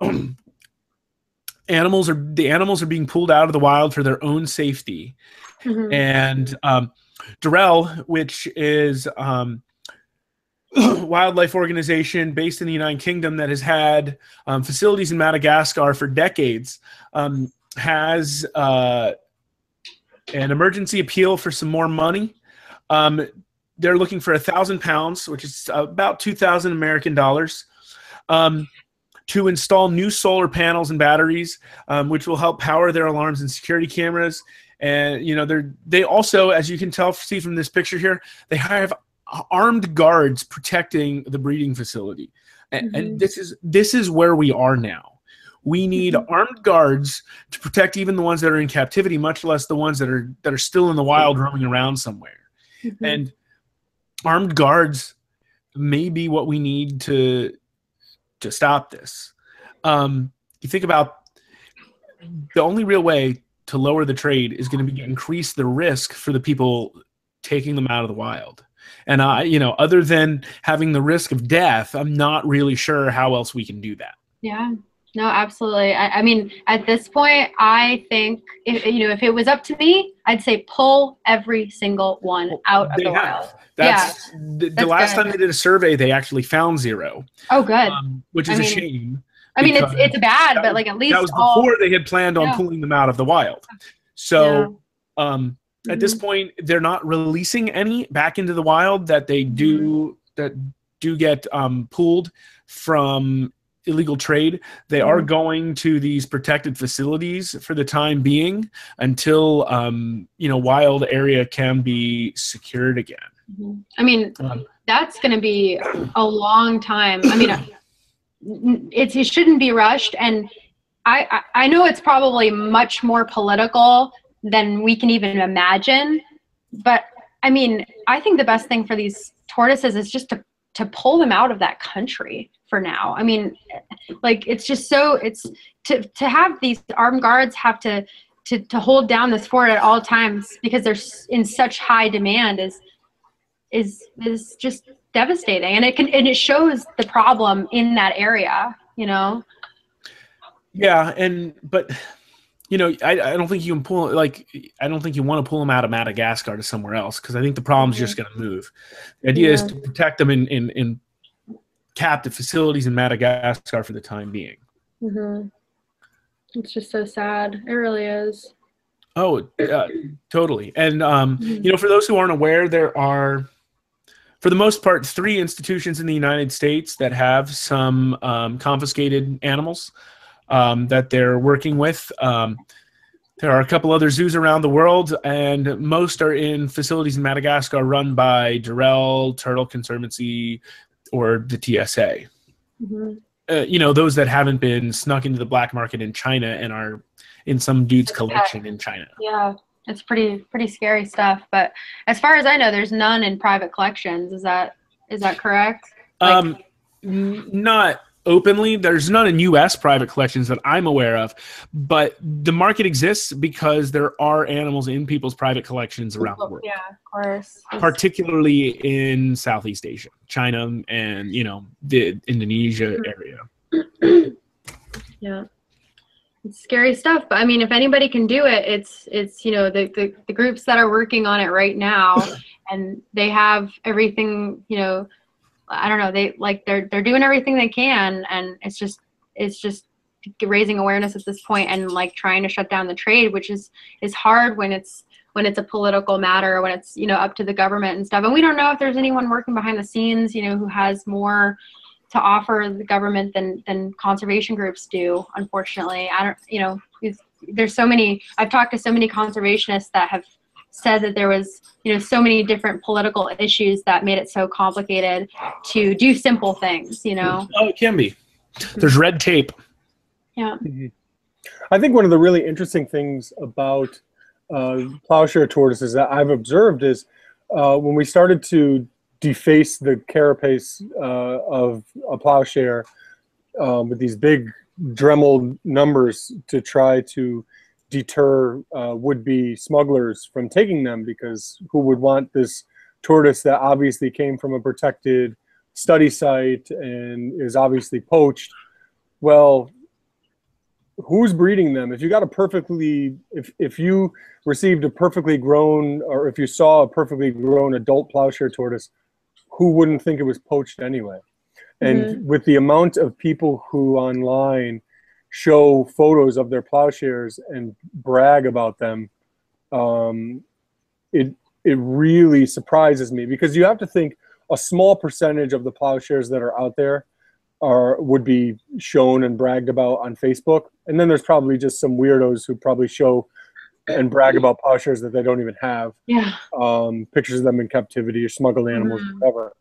S2: Um, animals are the animals are being pulled out of the wild for their own safety
S3: Mhm.
S2: and um, Durrell, which is um, wildlife organization based in the United Kingdom that has had um, facilities in Madagascar for decades, um, has uh, an emergency appeal for some more money. Um, they're looking for a thousand pounds, which is about two thousand American dollars. Um, to install new solar panels and batteries, um, which will help power their alarms and security cameras and you know they're they also as you can tell see from this picture here they have armed guards protecting the breeding facility and,
S3: Mhm.
S2: and this is this is where we are now we need
S3: Mhm.
S2: armed guards to protect even the ones that are in captivity much less the ones that are that are still in the wild roaming around somewhere
S3: Mhm.
S2: and armed guards may be what we need to to stop this um you think about the only real way to lower the trade is going to be increase the risk for the people taking them out of the wild and i you know other than having the risk of death i'm not really sure how else we can do that
S3: Yeah. No, absolutely. I, I mean, at this point, I think if you know, if it was up to me, I'd say pull every single one out of
S2: They
S3: the
S2: have.
S3: wild.
S2: that's the, the
S3: That's
S2: last
S3: good.
S2: time they did a survey they actually found zero
S3: Oh, good.
S2: um, which is a
S3: mean,
S2: shame
S3: I mean, it's it's bad, but like at least
S2: that was
S3: all.
S2: before they had planned on
S3: Yeah.
S2: pulling them out of the wild so um at this point they're not releasing any back into the wild that they do that do get um, pulled from illegal trade they are
S3: Mhm.
S2: going to these protected facilities for the time being until um, you know wild area can be secured again
S3: Mhm. I mean,
S2: Um,
S3: that's going to be a long time. I mean, it's it shouldn't be rushed, and I, I know it's probably much more political than we can even imagine. But I mean, I think the best thing for these tortoises is just to to pull them out of that country for now. I mean, like it's just so it's to to have these armed guards have to to to hold down this fort at all times because they're in such high demand is is is just devastating and it can and it shows the problem in that area you know
S2: Yeah, and but you know, I, I don't think you can pull like I don't think you want to pull them out of Madagascar to somewhere else because I think the problem's just going to move. The idea is to protect them in, in in captive facilities in Madagascar for the time being.
S3: mm-hmm. it's just so sad it really is
S2: Oh, uh, totally. And um,
S3: Mhm.
S2: you know, for those who aren't aware, there are, for the most part, three institutions in the United States that have some um, confiscated animals um, that they're working with. Um, there are a couple other zoos around the world, and most are in facilities in Madagascar run by Durrell Turtle Conservancy or the TSA.
S3: Mhm.
S2: Uh, you know, those that haven't been snuck into the black market in China and are in some dude's collection in China.
S3: yeah it's pretty pretty scary stuff but as far as i know there's none in private collections is that is that correct Like-
S2: um, n- not openly. There's none in U.S. private collections that I'm aware of, but the market exists because there are animals in people's private collections around the world.
S3: Yeah, of course.
S2: Particularly in Southeast Asia, China, and you know the Indonesia area.
S3: Yeah. It's scary stuff, but I mean, if anybody can do it, it's it's you know the, the the groups that are working on it right now, and they have everything you know, I don't know, they like they're they're doing everything they can, and it's just it's just raising awareness at this point and like trying to shut down the trade, which is is hard when it's when it's a political matter, when it's you know up to the government and stuff, and we don't know if there's anyone working behind the scenes, you know, who has more to offer the government than than conservation groups do unfortunately i don't you know there's so many i've talked to so many conservationists that have said that there was you know so many different political issues that made it so complicated to do simple things you know
S2: Oh, it can be. There's red tape.
S3: yeah
S1: I think one of the really interesting things about uh, plowshare tortoises that I've observed is uh, when we started to deface the carapace uh, of a plowshare um, with these big Dremel numbers to try to deter uh, would-be smugglers from taking them because who would want this tortoise that obviously came from a protected study site and is obviously poached? Well who's breeding them? If you got a perfectly if if you received a perfectly grown or if you saw a perfectly grown adult plowshare tortoise who wouldn't think it was poached anyway. And with the amount of people who online show photos of their plowshares and brag about them um, it it really surprises me because you have to think a small percentage of the plowshares that are out there are would be shown and bragged about on Facebook, and then there's probably just some weirdos who probably show and brag about plowshares that they don't even have,
S3: yeah.
S1: Um, pictures of them in captivity or smuggled animals,
S3: Mhm.
S1: whatever.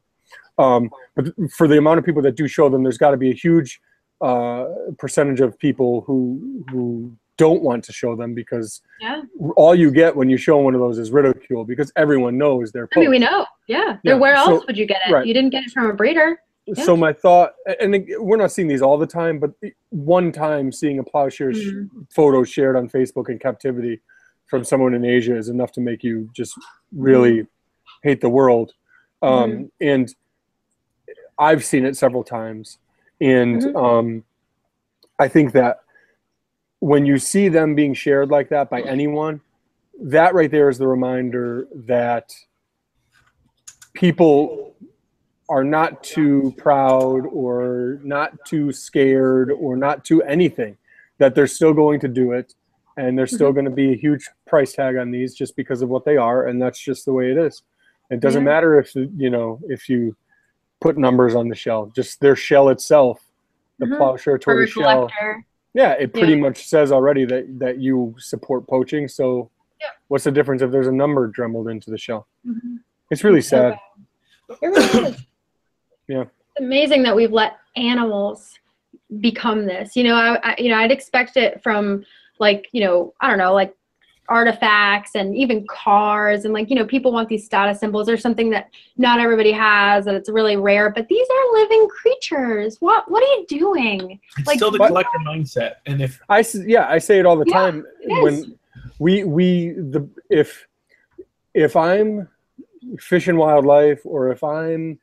S1: Um, but for the amount of people that do show them, there's got to be a huge uh, percentage of people who who don't want to show them because
S3: yeah.
S1: all you get when you show one of those is ridicule because everyone knows they're
S3: i mean we know. Yeah,
S1: Yeah,
S3: where else
S1: so-
S3: would you get it?
S1: right.
S3: you didn't get it from a breeder Yeah.
S1: So my thought, and we're not seeing these all the time, but one time seeing a plowshare sh-
S3: Mhm.
S1: photo shared on Facebook in captivity from someone in Asia is enough to make you just really hate the world. Um, And I've seen it several times, and
S3: Mhm.
S1: um, I think that when you see them being shared like that by anyone, that right there is the reminder that people are not too proud or not too scared or not too anything that they're still going to do it and there's still going to be a huge price tag on these just because of what they are and that's just the way it is it doesn't
S3: Yeah.
S1: matter if you know if you put numbers on the shell just their shell itself the
S3: Mhm.
S1: plowshare
S3: for a
S1: tortoise shell yeah it pretty
S3: Yeah.
S1: much says already that that you support poaching so
S3: Yeah.
S1: what's the difference if there's a number dremeled into the shell
S3: Mhm.
S1: it's really sad
S3: bad. It really is.
S1: Yeah.
S3: It's amazing that we've let animals become this. You know, I, I you know I'd expect it from like you know I don't know like artifacts and even cars and like you know people want these status symbols or something that not everybody has and it's really rare but these are living creatures what what are you doing
S2: It's
S3: Like-
S2: still the
S1: But-
S2: collector mindset, and if
S1: i yeah, I say it all the
S3: Yeah,
S1: time when we we the if if I'm fish and wildlife or if I'm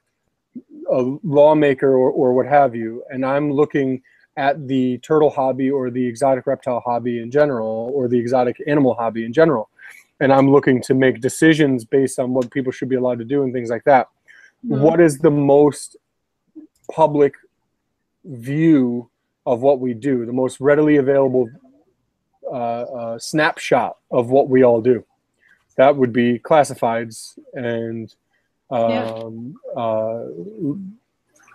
S1: a lawmaker or, or what have you, and I'm looking at the turtle hobby or the exotic reptile hobby in general or the exotic animal hobby in general, and I'm looking to make decisions based on what people should be allowed to do and things like that.
S3: Mhm.
S1: What is the most public view of what we do, the most readily available uh, uh, snapshot of what we all do. That would be classifieds and um, uh,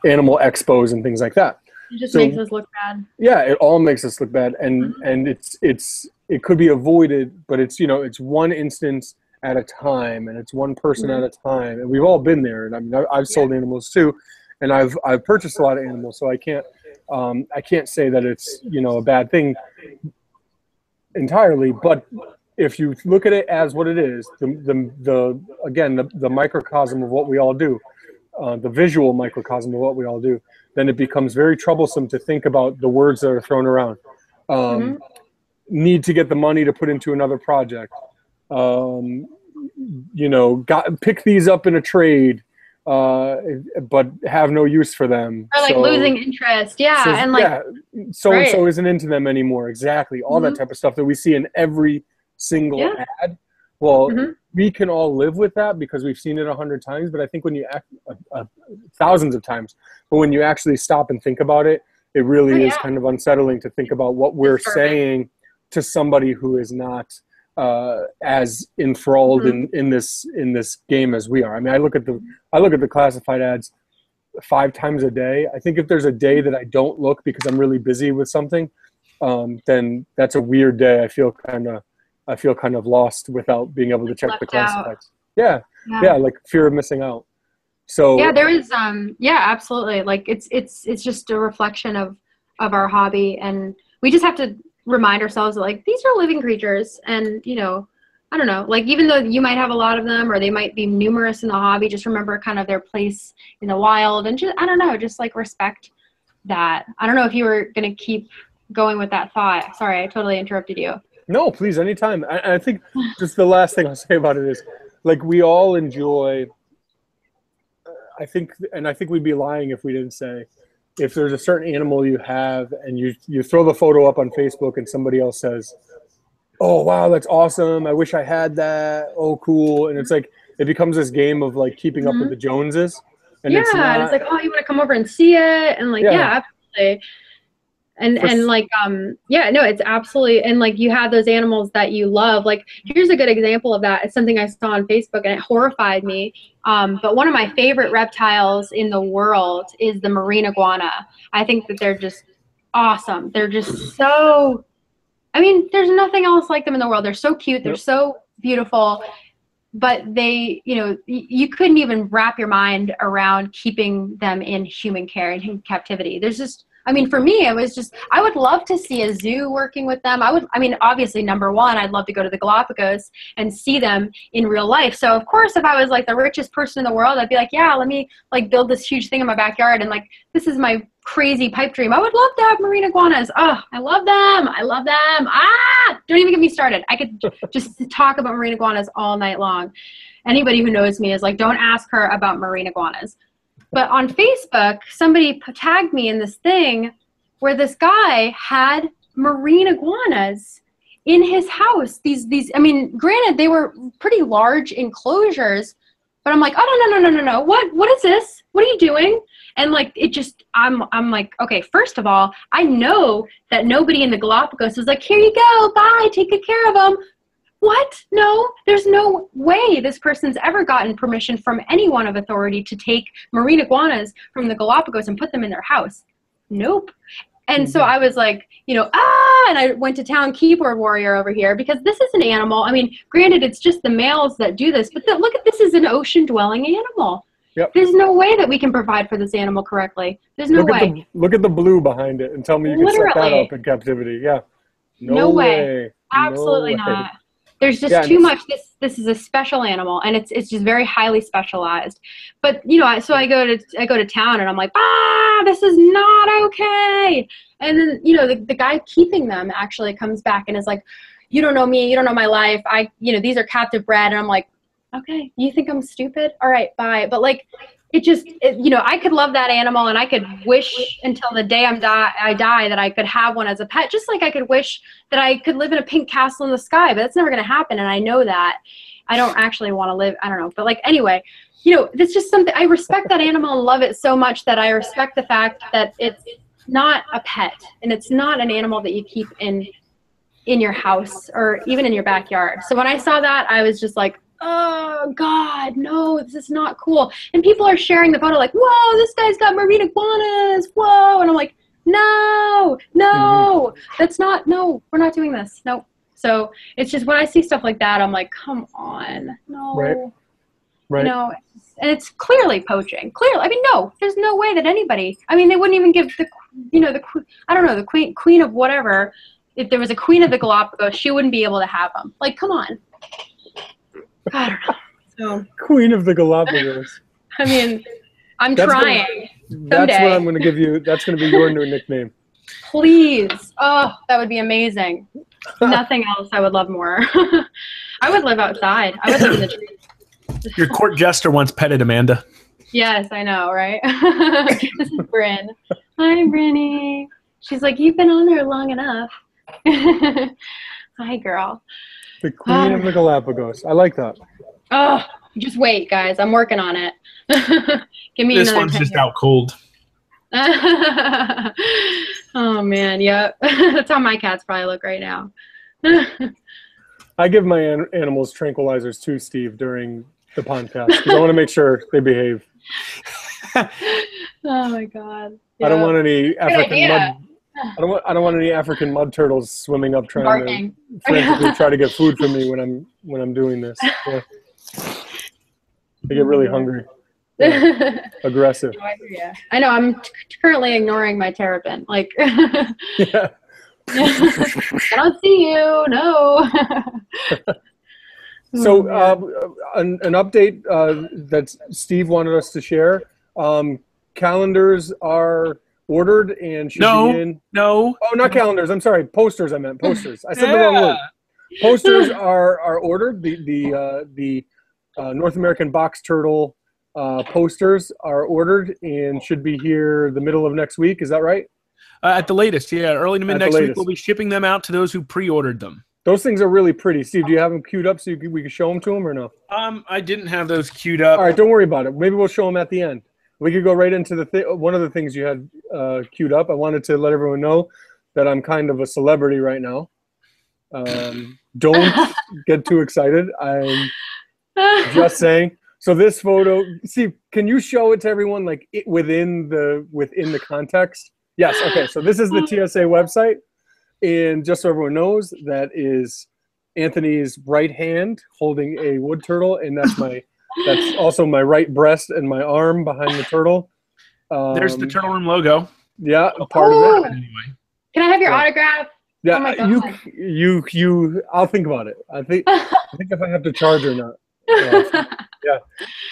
S1: animal expos and things like that.
S3: it just
S1: so-
S3: makes us look bad
S1: Yeah, it all makes us look bad, and and it's it's it could be avoided, but it's you know it's one instance at a time, and it's one person at a time, and we've all been there. And I mean, I've sold animals too, and I've I've purchased a lot of animals, so I can't um, I can't say that it's you know a bad thing entirely, but if you look at it as what it is, the the, the again the, the microcosm of what we all do. uh, the visual microcosm of what we all do, then it becomes very troublesome to think about the words that are thrown around. Um,
S3: Mhm.
S1: Need to get the money to put into another project. Um, you know, got pick these up in a trade, uh, but have no use for them.
S3: Or like
S1: So-
S3: losing interest. Yeah.
S1: so,
S3: and like,
S1: yeah, so and so isn't into them anymore. Exactly, all that
S3: Mhm.
S1: type of stuff that we see in every single
S3: Yeah.
S1: ad. Well,
S3: Mhm.
S1: we can all live with that because we've seen it a hundred times. But I think when you act uh, uh, thousands of times, but when you actually stop and think about it, it really
S3: Oh,
S1: is kind of unsettling to think about what we're saying to somebody who is not uh, as enthralled
S3: Mhm.
S1: in, in this in this game as we are. I mean, I look at the I look at the classified ads five times a day. I think if there's a day that I don't look because I'm really busy with something, um, then that's a weird day. I feel kind of I feel kind of lost without being able to check the
S3: Left out.
S1: classifieds. Yeah, yeah, like fear of missing out. So
S3: yeah there is um yeah absolutely like it's it's it's just a reflection of of our hobby and we just have to remind ourselves that like these are living creatures and you know i don't know like even though you might have a lot of them or they might be numerous in the hobby just remember kind of their place in the wild and just i don't know just like respect that i don't know if you were going to keep going with that thought sorry i totally interrupted you
S1: No, please, anytime. I, I think just the last thing I'll say about it is, like, we all enjoy. uh, I think, and I think we'd be lying if we didn't say, if there's a certain animal you have and you you throw the photo up on Facebook and somebody else says, "Oh wow, that's awesome! I wish I had that. Oh cool!" And it's like it becomes this game of like keeping up with the Joneses. And
S3: yeah
S1: it's
S3: and it's like oh you want to come over and see it and like
S1: Yeah.
S3: yeah, absolutely and
S1: For
S3: and like um yeah no it's absolutely and like you have those animals that you love. Like here's a good example of that. It's something i saw on facebook and it horrified me. Um but one of my favorite reptiles in the world is the marine iguana. I think that they're just awesome. They're just so i mean there's nothing else like them in the world. They're so cute. They're
S1: Yep.
S3: so beautiful. But they you know you couldn't even wrap your mind around keeping them in human care and in captivity. There's just i mean for me it was just i would love to see a zoo working with them. I would i mean obviously number one i'd love to go to the galapagos and see them in real life. So of course if i was like the richest person in the world i'd be like yeah let me like build this huge thing in my backyard and like this is my crazy pipe dream. I would love to have marine iguanas. Oh i love them. I love them. Ah! Don't even get me started. I could just talk about marine iguanas all night long. Anybody who knows me is like, don't ask her about marine iguanas. But on Facebook, somebody tagged me in this thing where this guy had marine iguanas in his house. These, these, I mean, granted, they were pretty large enclosures, but I'm like, oh no, no, no, no, no, no. What, what is this? What are you doing? And like, it just, I'm, I'm like, okay, first of all, I know that nobody in the Galapagos is like, here you go, bye, take good care of them. What? No, there's no way this person's ever gotten permission from anyone of authority to take marine iguanas from the Galapagos and put them in their house. Nope. And so
S1: Mhm.
S3: I was like, you know, ah, and I went to town keyboard warrior over here because this is an animal. I mean, granted, it's just the males that do this, but th- look at this is an ocean dwelling animal.
S1: Yep.
S3: There's no way that we can provide for this animal correctly. There's no
S1: look
S3: way.
S1: at the look at the blue behind it and tell me you can set that up in captivity. Yeah.
S3: No way.
S1: No
S3: Absolutely
S1: way.
S3: not. There's just
S1: Yeah,
S3: too much. This this is a special animal, and it's it's just very highly specialized. But you know, I, so I go to I go to town, and I'm like, ah, this is not okay. And then you know, the the guy keeping them actually comes back and is like, you don't know me, you don't know my life. I you know, these are captive bred, and I'm like, okay, you think I'm stupid? All right, bye. But like, it just it, you know, I could love that animal, and I could wish until the day I'm die I die that I could have one as a pet, just like I could wish that I could live in a pink castle in the sky, but that's never going to happen. And I know that. I don't actually want to live, I don't know. But like, anyway, you know, it's just something, I respect that animal and love it so much that I respect the fact that it's not a pet and it's not an animal that you keep in in your house or even in your backyard. So when I saw that, I was just like, oh God, no, this is not cool. And people are sharing the photo like, whoa, this guy's got marine iguanas, whoa. And I'm like, no, no, mm-hmm. that's not, no, we're not doing this. No. So it's just when I see stuff like that, I'm like, come on, no.
S1: Right. Right.
S3: Know, and it's clearly poaching. Clearly, I mean, no, there's no way that anybody. I mean, they wouldn't even give the, you know, the, I don't know, the queen, queen of whatever. If there was a queen of the Galapagos, she wouldn't be able to have them. Like, come on. I don't know. So,
S1: Queen of the Galapagos.
S3: I mean, I'm
S1: That's gonna-
S3: trying.
S1: That's
S3: Someday.
S1: what I'm going to give you. That's going to be your new nickname.
S3: Please. Oh, that would be amazing. Nothing else I would love more. I would live outside. I would live in the trees.
S2: Your court jester once petted Amanda.
S3: Yes, I know, right? this is Bryn. Hi, Brinny. She's like, you've been on there long enough. Hi, girl.
S1: The Queen of the Galapagos. I like that.
S3: Oh, just wait, guys. I'm working on it. Give me
S2: This
S3: another
S2: one's just
S3: years.
S2: out cold.
S3: oh man, yep. That's how my cats probably look right now.
S1: I give my an- animals tranquilizers too, Steve, during the podcast because I want to make sure they behave.
S3: oh my god.
S1: I don't want any African mud. I don't want. I don't want any African mud turtles swimming up trying
S3: barking.
S1: to frantically try to get food from me when I'm when I'm doing this. Yeah. They get really hungry, aggressive.
S3: No, I. I know. I'm t- currently ignoring my terrapin. Like,
S1: Yeah.
S3: I don't see you. No.
S1: So, uh, an, an update uh, that Steve wanted us to share. Um, calendars are ordered and should
S2: No.
S1: be in.
S2: No.
S1: Oh, not calendars. I'm sorry. Posters. I meant posters. I said the wrong word. Posters are are ordered. The the uh, the uh, North American box turtle uh, posters are ordered and should be here the middle of next week. Is that right?
S2: Uh, at the latest, yeah, early to mid
S1: At
S2: next week, we'll be shipping them out to those who pre-ordered them.
S1: Those things are really pretty. Steve, do you have them queued up so can, we can show them to them or no?
S2: Um, I didn't have those queued up.
S1: All right, don't worry about it. Maybe we'll show them at the end. We could go right into the th- one of the things you had uh, queued up. I wanted to let everyone know that I'm kind of a celebrity right now. Um, don't get too excited. I'm just saying. So this photo, see, can you show it to everyone like it, within the within the context? Yes. Okay. So this is the TSA website, and just so everyone knows, that is Anthony's right hand holding a wood turtle, and that's my that's also my right breast and my arm behind the turtle. Um,
S2: There's the Turtle Room logo.
S1: Yeah, a part of
S3: Ooh.
S1: it.
S2: Anyway,
S3: Can I have your
S1: Yeah.
S3: autograph?
S1: Yeah,
S3: Oh my
S1: you you you. I'll think about it. I think I think if I have to charge or not. Yeah.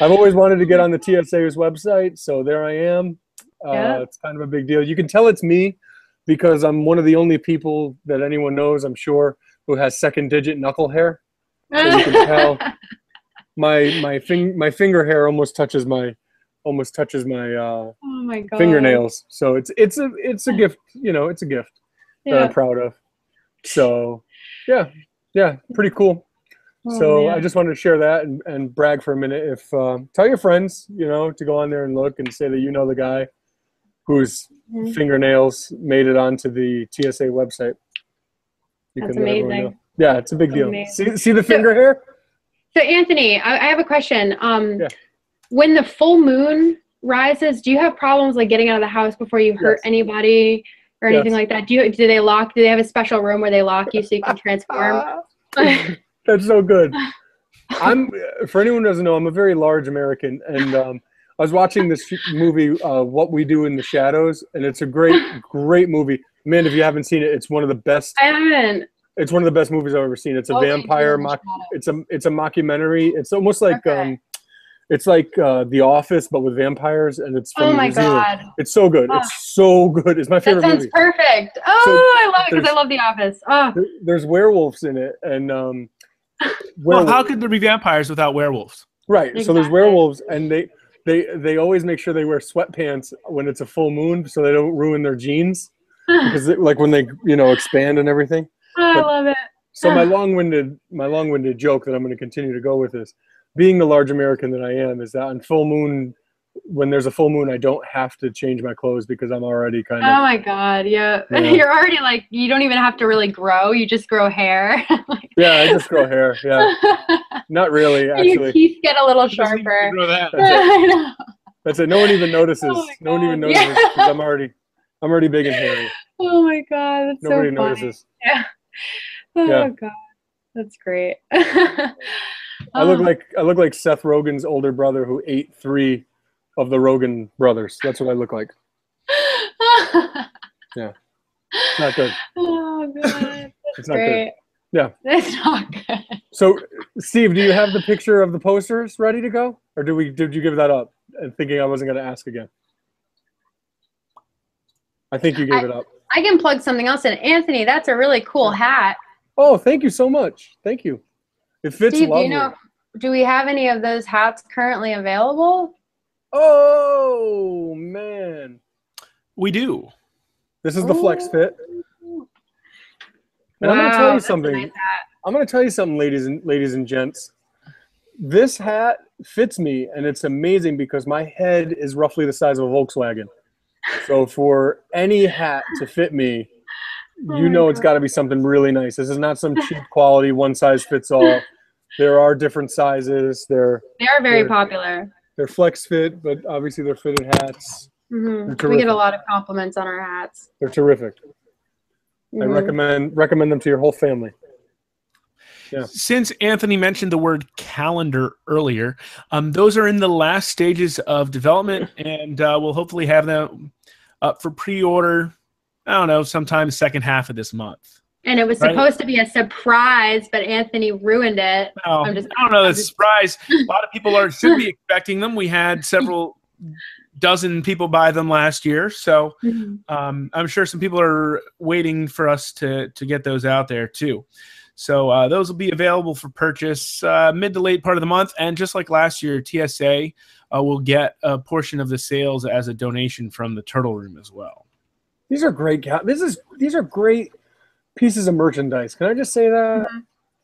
S1: I've always wanted to get on the TSA's website, so there I am. Uh,
S3: Yeah.
S1: It's kind of a big deal. You can tell it's me because I'm one of the only people that anyone knows, I'm sure, who has second digit knuckle hair. So you can tell my my fing, my finger hair almost touches my almost touches my uh,
S3: oh my god.
S1: fingernails. So it's it's a it's a gift. You know, it's a gift that I'm proud of. So yeah, yeah, pretty cool.
S3: Oh,
S1: So
S3: man.
S1: I just wanted to share that and, and brag for a minute. If um, tell your friends, you know, to go on there and look and say that you know the guy whose
S3: Mhm.
S1: fingernails made it onto the TSA website. You
S3: That's amazing.
S1: Yeah, it's a big deal.
S3: Amazing.
S1: See, see the finger hair?
S3: So Anthony, I, I have a question. Um,
S1: Yeah.
S3: when the full moon rises, do you have problems like getting out of the house before you hurt
S1: Yes.
S3: anybody or anything
S1: Yes.
S3: like that? Do you do they lock? Do they have a special room where they lock you so you can transform?
S1: That's so good. I'm for anyone who doesn't know, I'm a very large American, and um, I was watching this movie, uh, What We Do in the Shadows, and it's a great, great movie. Man, if you haven't seen it, it's one of the best.
S3: I haven't.
S1: It's one of the best movies I've ever seen. It's a
S3: Okay,
S1: vampire mock. It's a it's a mockumentary. It's almost like
S3: Okay.
S1: um, it's like uh, The Office, but with vampires, and it's from
S3: Oh my
S1: New Zealand.
S3: god,
S1: It's so good.
S3: Ah.
S1: It's so good. It's my favorite
S3: that
S1: favorite
S3: sounds
S1: movie.
S3: perfect. Oh, I love it because I love The Office. Oh,
S1: There- There's werewolves in it, and um,
S2: well, how could there be vampires without werewolves?
S1: Right. So there's werewolves, and they they they always make sure they wear sweatpants when it's a full moon, so they don't ruin their jeans. Because it- like when they you know expand and everything.
S3: I
S1: but-
S3: love it.
S1: So my long-winded my long-winded joke that I'm going to continue to go with is, being the large American that I am, is that on full moon, when there's a full moon, I don't have to change my clothes because I'm already kind of Oh
S3: my god, yeah.
S1: Yeah.
S3: You're already like you don't even have to really grow. You just grow hair.
S1: yeah. I just grow hair. Yeah, not really actually.
S3: Your
S1: actually.
S3: teeth get a little
S2: Doesn't
S3: sharper.
S2: grow that.
S1: That's it.
S3: I know.
S1: That's it. No one even notices.
S3: Oh
S1: no one even
S3: God.
S1: notices
S3: Yeah.
S1: 'cause I'm already I'm already big and hairy.
S3: Oh my god, that's
S1: Nobody
S3: so funny.
S1: notices.
S3: Oh
S1: Yeah.
S3: god, that's great.
S1: I look
S3: Oh.
S1: like I look like Seth Rogen's older brother who ate three of the Rogen brothers. That's what I look like. It's not good.
S3: oh god, that's
S1: It's not good.
S3: great.
S1: Yeah.
S3: It's not good.
S1: So, Steve, do you have the picture of the posters ready to go, or do we? Did you give that up? and thinking I wasn't going to ask again. I think you gave
S3: I-
S1: it up.
S3: I can plug something else in. Anthony, that's a really cool hat.
S1: Oh, thank you so much. Thank you. It fits
S3: Steve, do you know do we have any of those hats currently available?
S1: Oh man,
S2: We do.
S1: this is the flex fit. And I'm gonna tell you something.
S3: nice.
S1: I'm gonna tell you something, ladies and ladies and gents. This hat fits me, and it's amazing because my head is roughly the size of a Volkswagen. So for any hat to fit me,
S3: Oh
S1: you know it's got to be something really nice. This is not some cheap quality, one size fits all. There are different sizes. They're
S3: They are very
S1: They're-
S3: popular.
S1: they're flex fit, but obviously they're fitted hats.
S3: hmm
S1: They're
S3: We get a lot of compliments on our hats.
S1: They're terrific. I
S3: Mhm.
S1: recommend recommend them to your whole family. Yeah.
S2: Since Anthony mentioned the word calendar earlier, um, those are in the last stages of development, and uh, we'll hopefully have them up for pre-order. I don't know, sometime second half of this month.
S3: And it was
S2: Right.
S3: supposed to be a surprise, but Anthony ruined it.
S2: Oh,
S3: I'm just-
S2: I don't know.
S3: I'm
S2: The surprise. A lot of people are should be expecting them. We had several dozen people buy them last year, so um, I'm sure some people are waiting for us to to get those out there too. So uh, those will be available for purchase uh, mid to late part of the month, and just like last year, TSA uh, will get a portion of the sales as a donation from the Turtle Room as well.
S1: These are great. This is these are great pieces of merchandise. Can I just say that?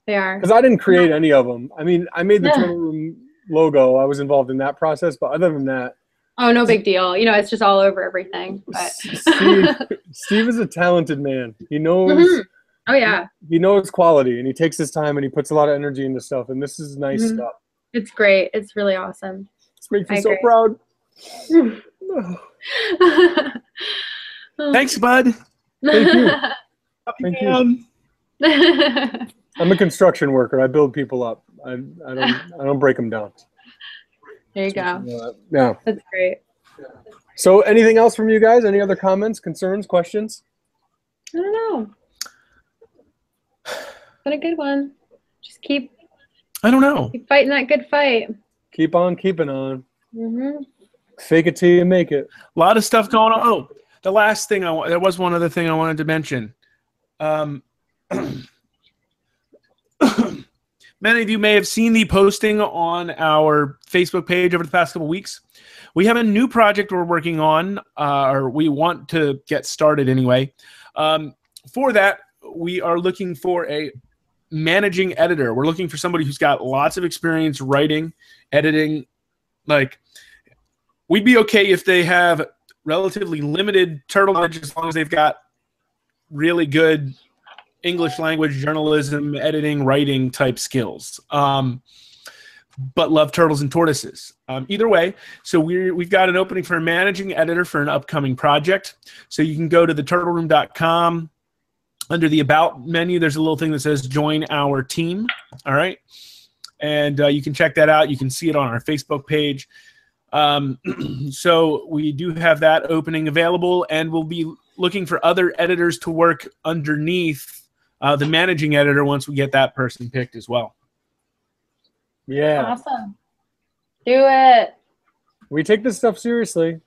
S3: They are.
S1: Because I didn't create any of them. I mean, I made the
S3: Yeah.
S1: Turtle Room logo. I was involved in that process, but other than that,
S3: Oh, no big deal. You know, it's just all over everything. But
S1: Steve, Steve is a talented man. He knows
S3: Mhm. Oh yeah,
S1: he knows quality, and he takes his time and he puts a lot of energy into stuff. And this is nice
S3: Mhm.
S1: stuff.
S3: it's great. It's really awesome.
S1: This makes me
S3: I
S1: so
S3: agree.
S1: proud.
S2: Thanks, Bud.
S1: Thank you.
S2: Up
S1: Thank you. I'm a construction worker. I build people up. I, I don't I don't break them down.
S3: there you go.
S1: Uh, yeah.
S3: That's great.
S1: So, anything else from you guys? Any other comments, concerns, questions?
S3: I don't know. But a good one. Just keep
S2: I don't know.
S3: keep fighting that good fight.
S1: Keep on keeping on.
S3: hmm
S1: Fake it till you make it.
S2: A lot of stuff going on. Oh, the last thing I wa- there was one other thing I wanted to mention. Um, many of you may have seen the posting on our Facebook page over the past couple weeks. We have a new project we're working on, uh, or we want to get started anyway. Um, for that, we are looking for a managing editor. We're looking for somebody who's got lots of experience writing, editing. Like, we'd be okay if they have relatively limited turtle knowledge as long as they've got really good English language journalism, editing, writing type skills. Um, but love turtles and tortoises. Um, either way, so we're, we've got an opening for a managing editor for an upcoming project. So you can go to theturtleroom.com. Under the About menu, there's a little thing that says Join Our Team. All right. And uh, you can check that out. You can see it on our Facebook page. Um, so we do have that opening available, and we'll be looking for other editors to work underneath uh, the managing editor once we get that person picked as well.
S1: Yeah.
S3: Awesome. Do it.
S1: We take this stuff seriously.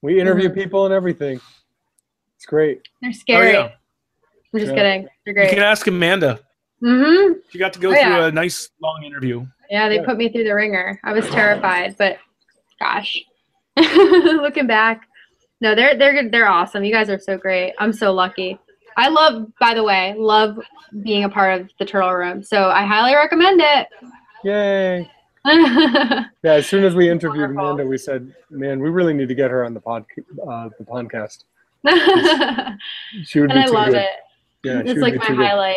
S1: We interview
S3: Mhm.
S1: people and everything. It's great.
S3: They're scary.
S2: Oh, yeah.
S3: I'm just
S1: Yeah.
S3: kidding. They're great.
S2: You can ask Amanda.
S3: Mm-hmm.
S2: She got to go
S3: Oh,
S2: through
S3: yeah.
S2: a nice long interview.
S3: Yeah, they
S1: Yeah.
S3: put me through the ringer. I was terrified, but gosh, looking back, no, they're they're good. They're awesome. You guys are so great. I'm so lucky. I love, by the way, love being a part of the Turtle Room. So I highly recommend it.
S1: Yay. Yeah, as soon as we interviewed
S3: Wonderful.
S1: Amanda, we said, "Man, we really need to get her on the pod, uh, the podcast." She would be
S3: I
S1: too
S3: love
S1: good.
S3: it.
S1: Yeah,
S3: it's like my
S1: good.
S3: highlight.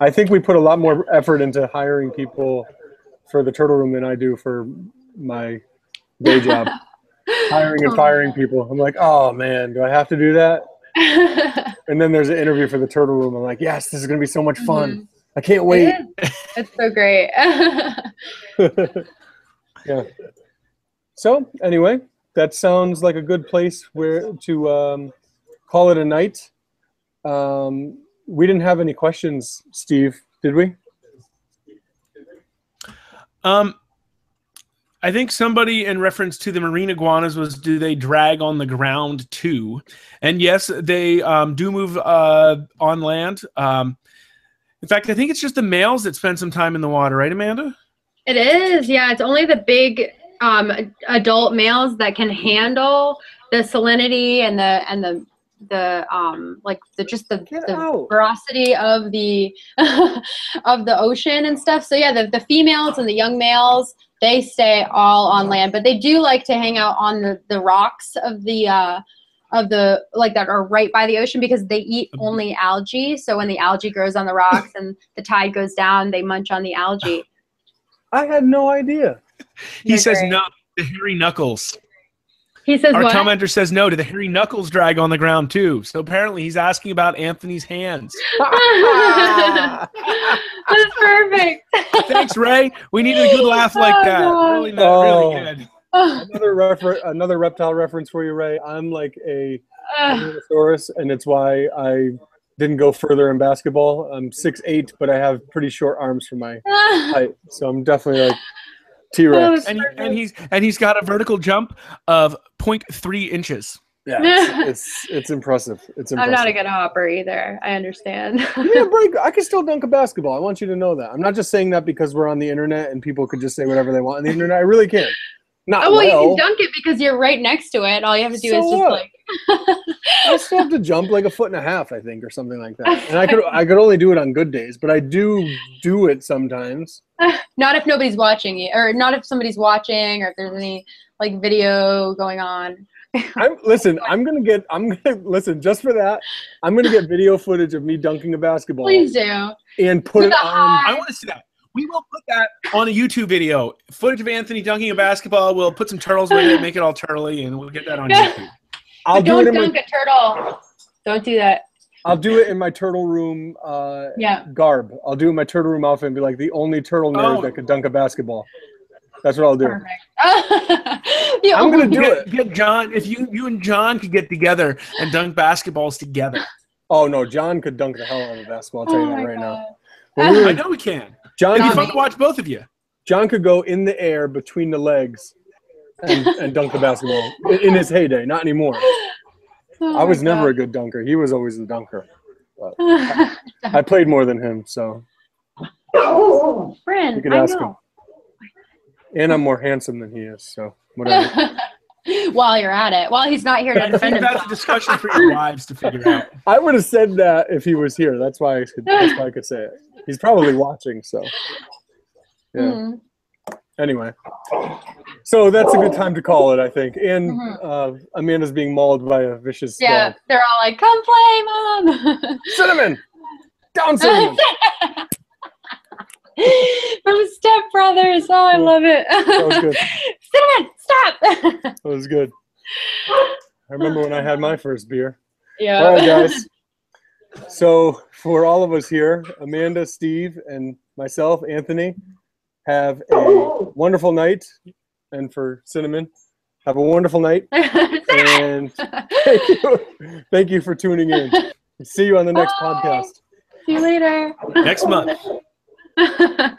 S1: I think we put a lot more effort into hiring people for the Turtle Room than I do for my day job. hiring and
S3: Oh,
S1: firing people. I'm like, oh man, do I have to do that? And then there's an interview for the Turtle Room. I'm like, yes, this is gonna be so much fun. I can't wait.
S3: It is. It's so great.
S1: yeah. So anyway, that sounds like a good place where to um, call it a night. Um, we didn't have any questions, Steve, did we?
S2: Um, I think somebody in reference to the marine iguanas was do they drag on the ground too? And yes, they um, do move uh, on land. Um, in fact, I think it's just the males that spend some time in the water, right, Amanda?
S3: It is, yeah. It's only the big um, adult males that can handle the salinity and the and the the um like the just the,
S1: Get
S3: the
S1: out.
S3: ferocity of the of the ocean and stuff. So yeah, the, the females and the young males they stay all on land, but they do like to hang out on the the rocks of the uh of the like that are right by the ocean because they eat only algae. So when the algae grows on the rocks and the tide goes down, they munch on the algae.
S1: I had no idea.
S2: He
S3: They're
S2: says
S3: great.
S2: no. The hairy knuckles.
S3: He says
S2: Our
S3: what?
S2: commenter says no. Do the hairy knuckles drag on the ground too? So apparently he's asking about Anthony's hands.
S3: That's perfect.
S2: Thanks, Ray. We needed a good laugh like
S3: Oh,
S2: that.
S3: God.
S2: Really, really
S1: Oh.
S2: good.
S1: another refer- another reptile reference for you, Ray. I'm like a
S3: Ugh.
S1: Tyrannosaurus, and it's why I didn't go further in basketball. I'm six eight, but I have pretty short arms for my height, so I'm definitely like T Rex.
S2: And, he, and he's and he's got a vertical jump of 0.3 inches.
S1: Yeah, it's, it's it's impressive. It's impressive.
S3: I'm not a good hopper either. I understand.
S1: yeah, break. I can still dunk a basketball. I want you to know that. I'm not just saying that because we're on the internet and people could just say whatever they want on the internet. I really can. Not
S3: Oh well,
S1: well.
S3: you can dunk it because you're right next to it. All you have to do
S1: So
S3: is just
S1: what?
S3: like.
S1: I still have to jump like a foot and a half, I think, or something like that. And I could I could only do it on good days, but I do do it sometimes.
S3: not if nobody's watching you, or not if somebody's watching, or if there's any like video going on.
S1: I'm listen. I'm gonna get. I'm gonna listen just for that. I'm gonna get video footage of me dunking a basketball
S3: Please do.
S1: and put
S3: With
S1: it on.
S2: I want to see that. We will put that on a YouTube video. Footage of Anthony dunking a basketball. We'll put some turtles with it, make it all turtly, and we'll get that on YouTube.
S1: I'll
S3: But
S1: do
S3: don't
S1: it in
S3: dunk
S1: my.
S3: a turtle. Don't do that.
S1: I'll do it in my turtle room uh,
S3: Yeah.
S1: garb. I'll do it in my turtle room outfit and be like the only turtle nerd
S2: Oh.
S1: that could dunk a basketball. That's what I'll do.
S3: Perfect.
S1: I'm gonna do
S2: Get,
S1: it.
S2: get John. If you you and John could get together and dunk basketballs together,
S1: Oh no, John could dunk the hell out of a basketball. I'll tell
S3: Oh
S1: you that right now.
S3: God.
S1: When we
S2: I know we can.
S1: John,
S2: It'd be fun to watch both of you.
S1: John could go in the air between the legs and, and dunk the basketball in, in his heyday. Not anymore.
S3: Oh
S1: I was
S3: my
S1: never a good dunker. He was always the dunker. I played more than him, so
S3: God. Friend,
S1: You could
S3: I
S1: ask
S3: know.
S1: and I'm more handsome than he is. So whatever.
S3: While you're at it, while he's not here to defend
S2: think that's a discussion for your wives to figure out.
S1: I would have said that if he was here. That's why I could. That's why I could say it. He's probably watching. So yeah.
S3: Mhm.
S1: Anyway, so that's a good time to call it. I think. And
S3: Mhm.
S1: uh, Amanda's being mauled by a vicious
S3: Yeah,
S1: dog.
S3: they're all like, "Come play, mom."
S1: Cinnamon, down cinnamon.
S3: From Step Brothers. Oh, I love it.
S1: That was good.
S3: Cinnamon, stop.
S1: That was good. I remember when I had my first beer.
S3: yeah.
S1: All right, guys. So for all of us here, Amanda, Steve, and myself, Anthony, have a oh. wonderful night. And for Cinnamon, have a wonderful night. And thank you, thank you for tuning in. See you on the next
S3: Bye.
S1: podcast.
S3: See you later.
S2: Next month.